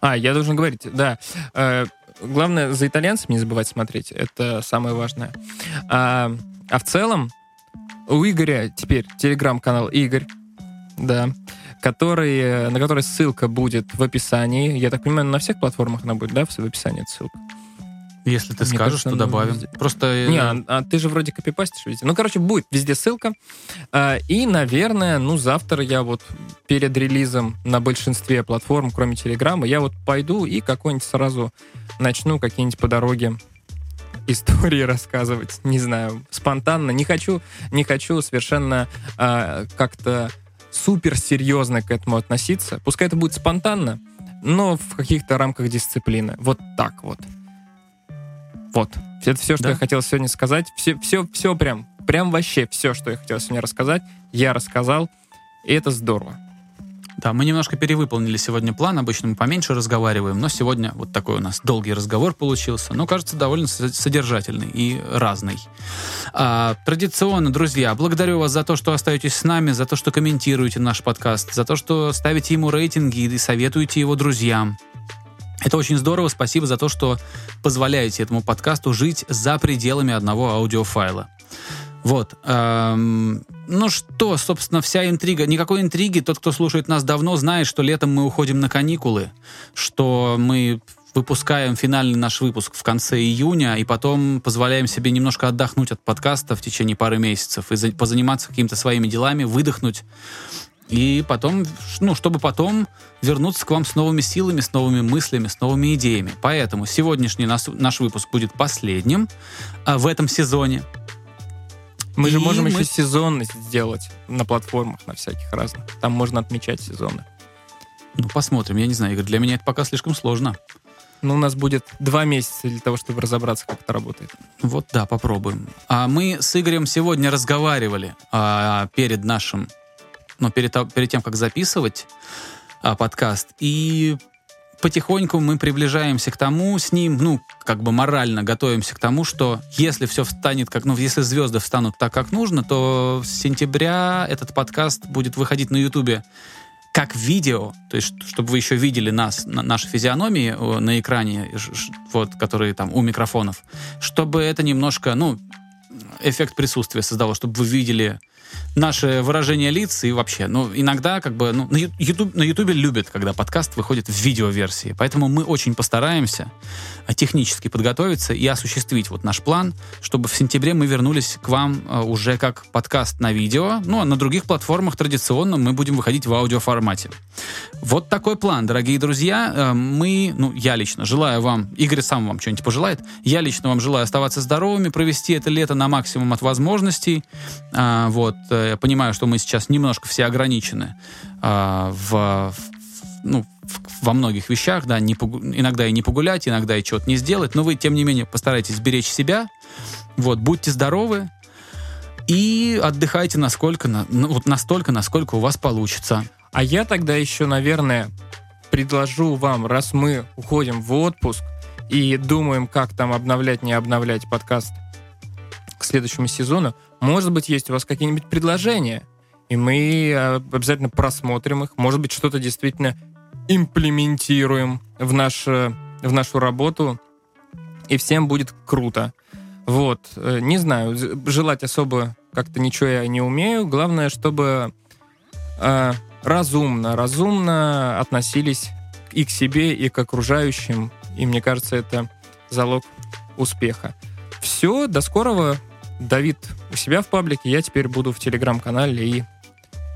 А, я должен говорить, да. Э, главное, за итальянцами не забывать смотреть, это самое важное. А, а в целом, у Игоря теперь телеграм-канал Игорь, да, который, на который ссылка будет в описании. Я так понимаю, на всех платформах она будет, да, в описании ссылка? Если ты Мне скажешь, кажется, то добавим. Везде. Просто... Э, Не, а, а ты же вроде копипастишь везде. Ну, короче, будет везде ссылка. А, и, наверное, ну, завтра я вот перед релизом на большинстве платформ, кроме Телеграма, я вот пойду и какой-нибудь сразу начну какие-нибудь по дороге истории рассказывать, не знаю, спонтанно. Не хочу, не хочу совершенно а, как-то супер серьезно к этому относиться. Пускай это будет спонтанно, но в каких-то рамках дисциплины. Вот так вот. Вот. Это все, что да? я хотел сегодня сказать. Все, все, все прям, прям вообще все, что я хотел сегодня рассказать, я рассказал. И это здорово. Да, мы немножко перевыполнили сегодня план. Обычно мы поменьше разговариваем, но сегодня вот такой у нас долгий разговор получился. Но, кажется, довольно содержательный и разный. А, традиционно, друзья, благодарю вас за то, что остаетесь с нами, за то, что комментируете наш подкаст, за то, что ставите ему рейтинги и советуете его друзьям. Это очень здорово. Спасибо за то, что позволяете этому подкасту жить за пределами одного аудиофайла. Вот. Эм, ну что, собственно, вся интрига. Никакой интриги. Тот, кто слушает нас давно, знает, что летом мы уходим на каникулы, что мы выпускаем финальный наш выпуск в конце июня, и потом позволяем себе немножко отдохнуть от подкаста в течение пары месяцев и за, позаниматься какими-то своими делами, выдохнуть. И потом, ну, чтобы потом вернуться к вам с новыми силами, с новыми мыслями, с новыми идеями. Поэтому сегодняшний наш, наш выпуск будет последним а, в этом сезоне. Мы же И можем мы- еще сезонность сделать на платформах, на всяких разных. Там можно отмечать сезоны. Ну, посмотрим. Я не знаю, Игорь, для меня это пока слишком сложно. Но у нас будет два месяца для того, чтобы разобраться, как это работает. Вот да, попробуем. А мы с Игорем сегодня разговаривали а, перед нашим, ну, перед, перед тем, как записывать а, подкаст, и потихоньку мы приближаемся к тому с ним, ну, как бы морально готовимся к тому, что если все встанет как, ну, если звезды встанут так, как нужно, то с сентября этот подкаст будет выходить на Ютубе как видео, то есть, чтобы вы еще видели нас, на- наши физиономии на экране, вот, которые там у микрофонов, чтобы это немножко, ну, эффект присутствия создало, чтобы вы видели наше выражение лиц и вообще, ну, иногда как бы, ну, на YouTube, на Ютубе любят, когда подкаст выходит в видеоверсии, поэтому мы очень постараемся а, технически подготовиться и осуществить вот наш план, чтобы в сентябре мы вернулись к вам а, уже как подкаст на видео, ну, а на других платформах традиционно мы будем выходить в аудиоформате. Вот такой план, дорогие друзья. Э, Мы, ну, я лично желаю вам, Игорь сам вам что-нибудь пожелает, я лично вам желаю оставаться здоровыми, провести это лето на максимум от возможностей. Вот, э, я понимаю, что мы сейчас немножко все ограничены а, в, в- ну, в- во многих вещах, да, не погу- иногда и не погулять, иногда и чего-то не сделать, но вы, тем не менее, постарайтесь беречь себя, вот, будьте здоровы и отдыхайте насколько, на- ну, вот настолько, насколько у вас получится. А я тогда еще, наверное, предложу вам, раз мы уходим в отпуск и думаем, как там обновлять, не обновлять подкаст к следующему сезону, может быть, есть у вас какие-нибудь предложения, и мы э, обязательно просмотрим их, может быть, что-то действительно имплементируем в, наш, э, в нашу работу, и всем будет круто. Вот, э, не знаю, желать особо как-то ничего я не умею. Главное, чтобы э, разумно, разумно относились и к себе, и к окружающим. И мне кажется, это залог успеха. Все, до скорого. Давид у себя в паблике, я теперь буду в телеграм-канале, и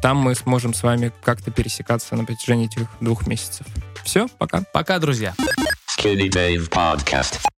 там мы сможем с вами как-то пересекаться на протяжении этих двух месяцев. Все, пока. Пока, друзья. Skinny Dave Podcast.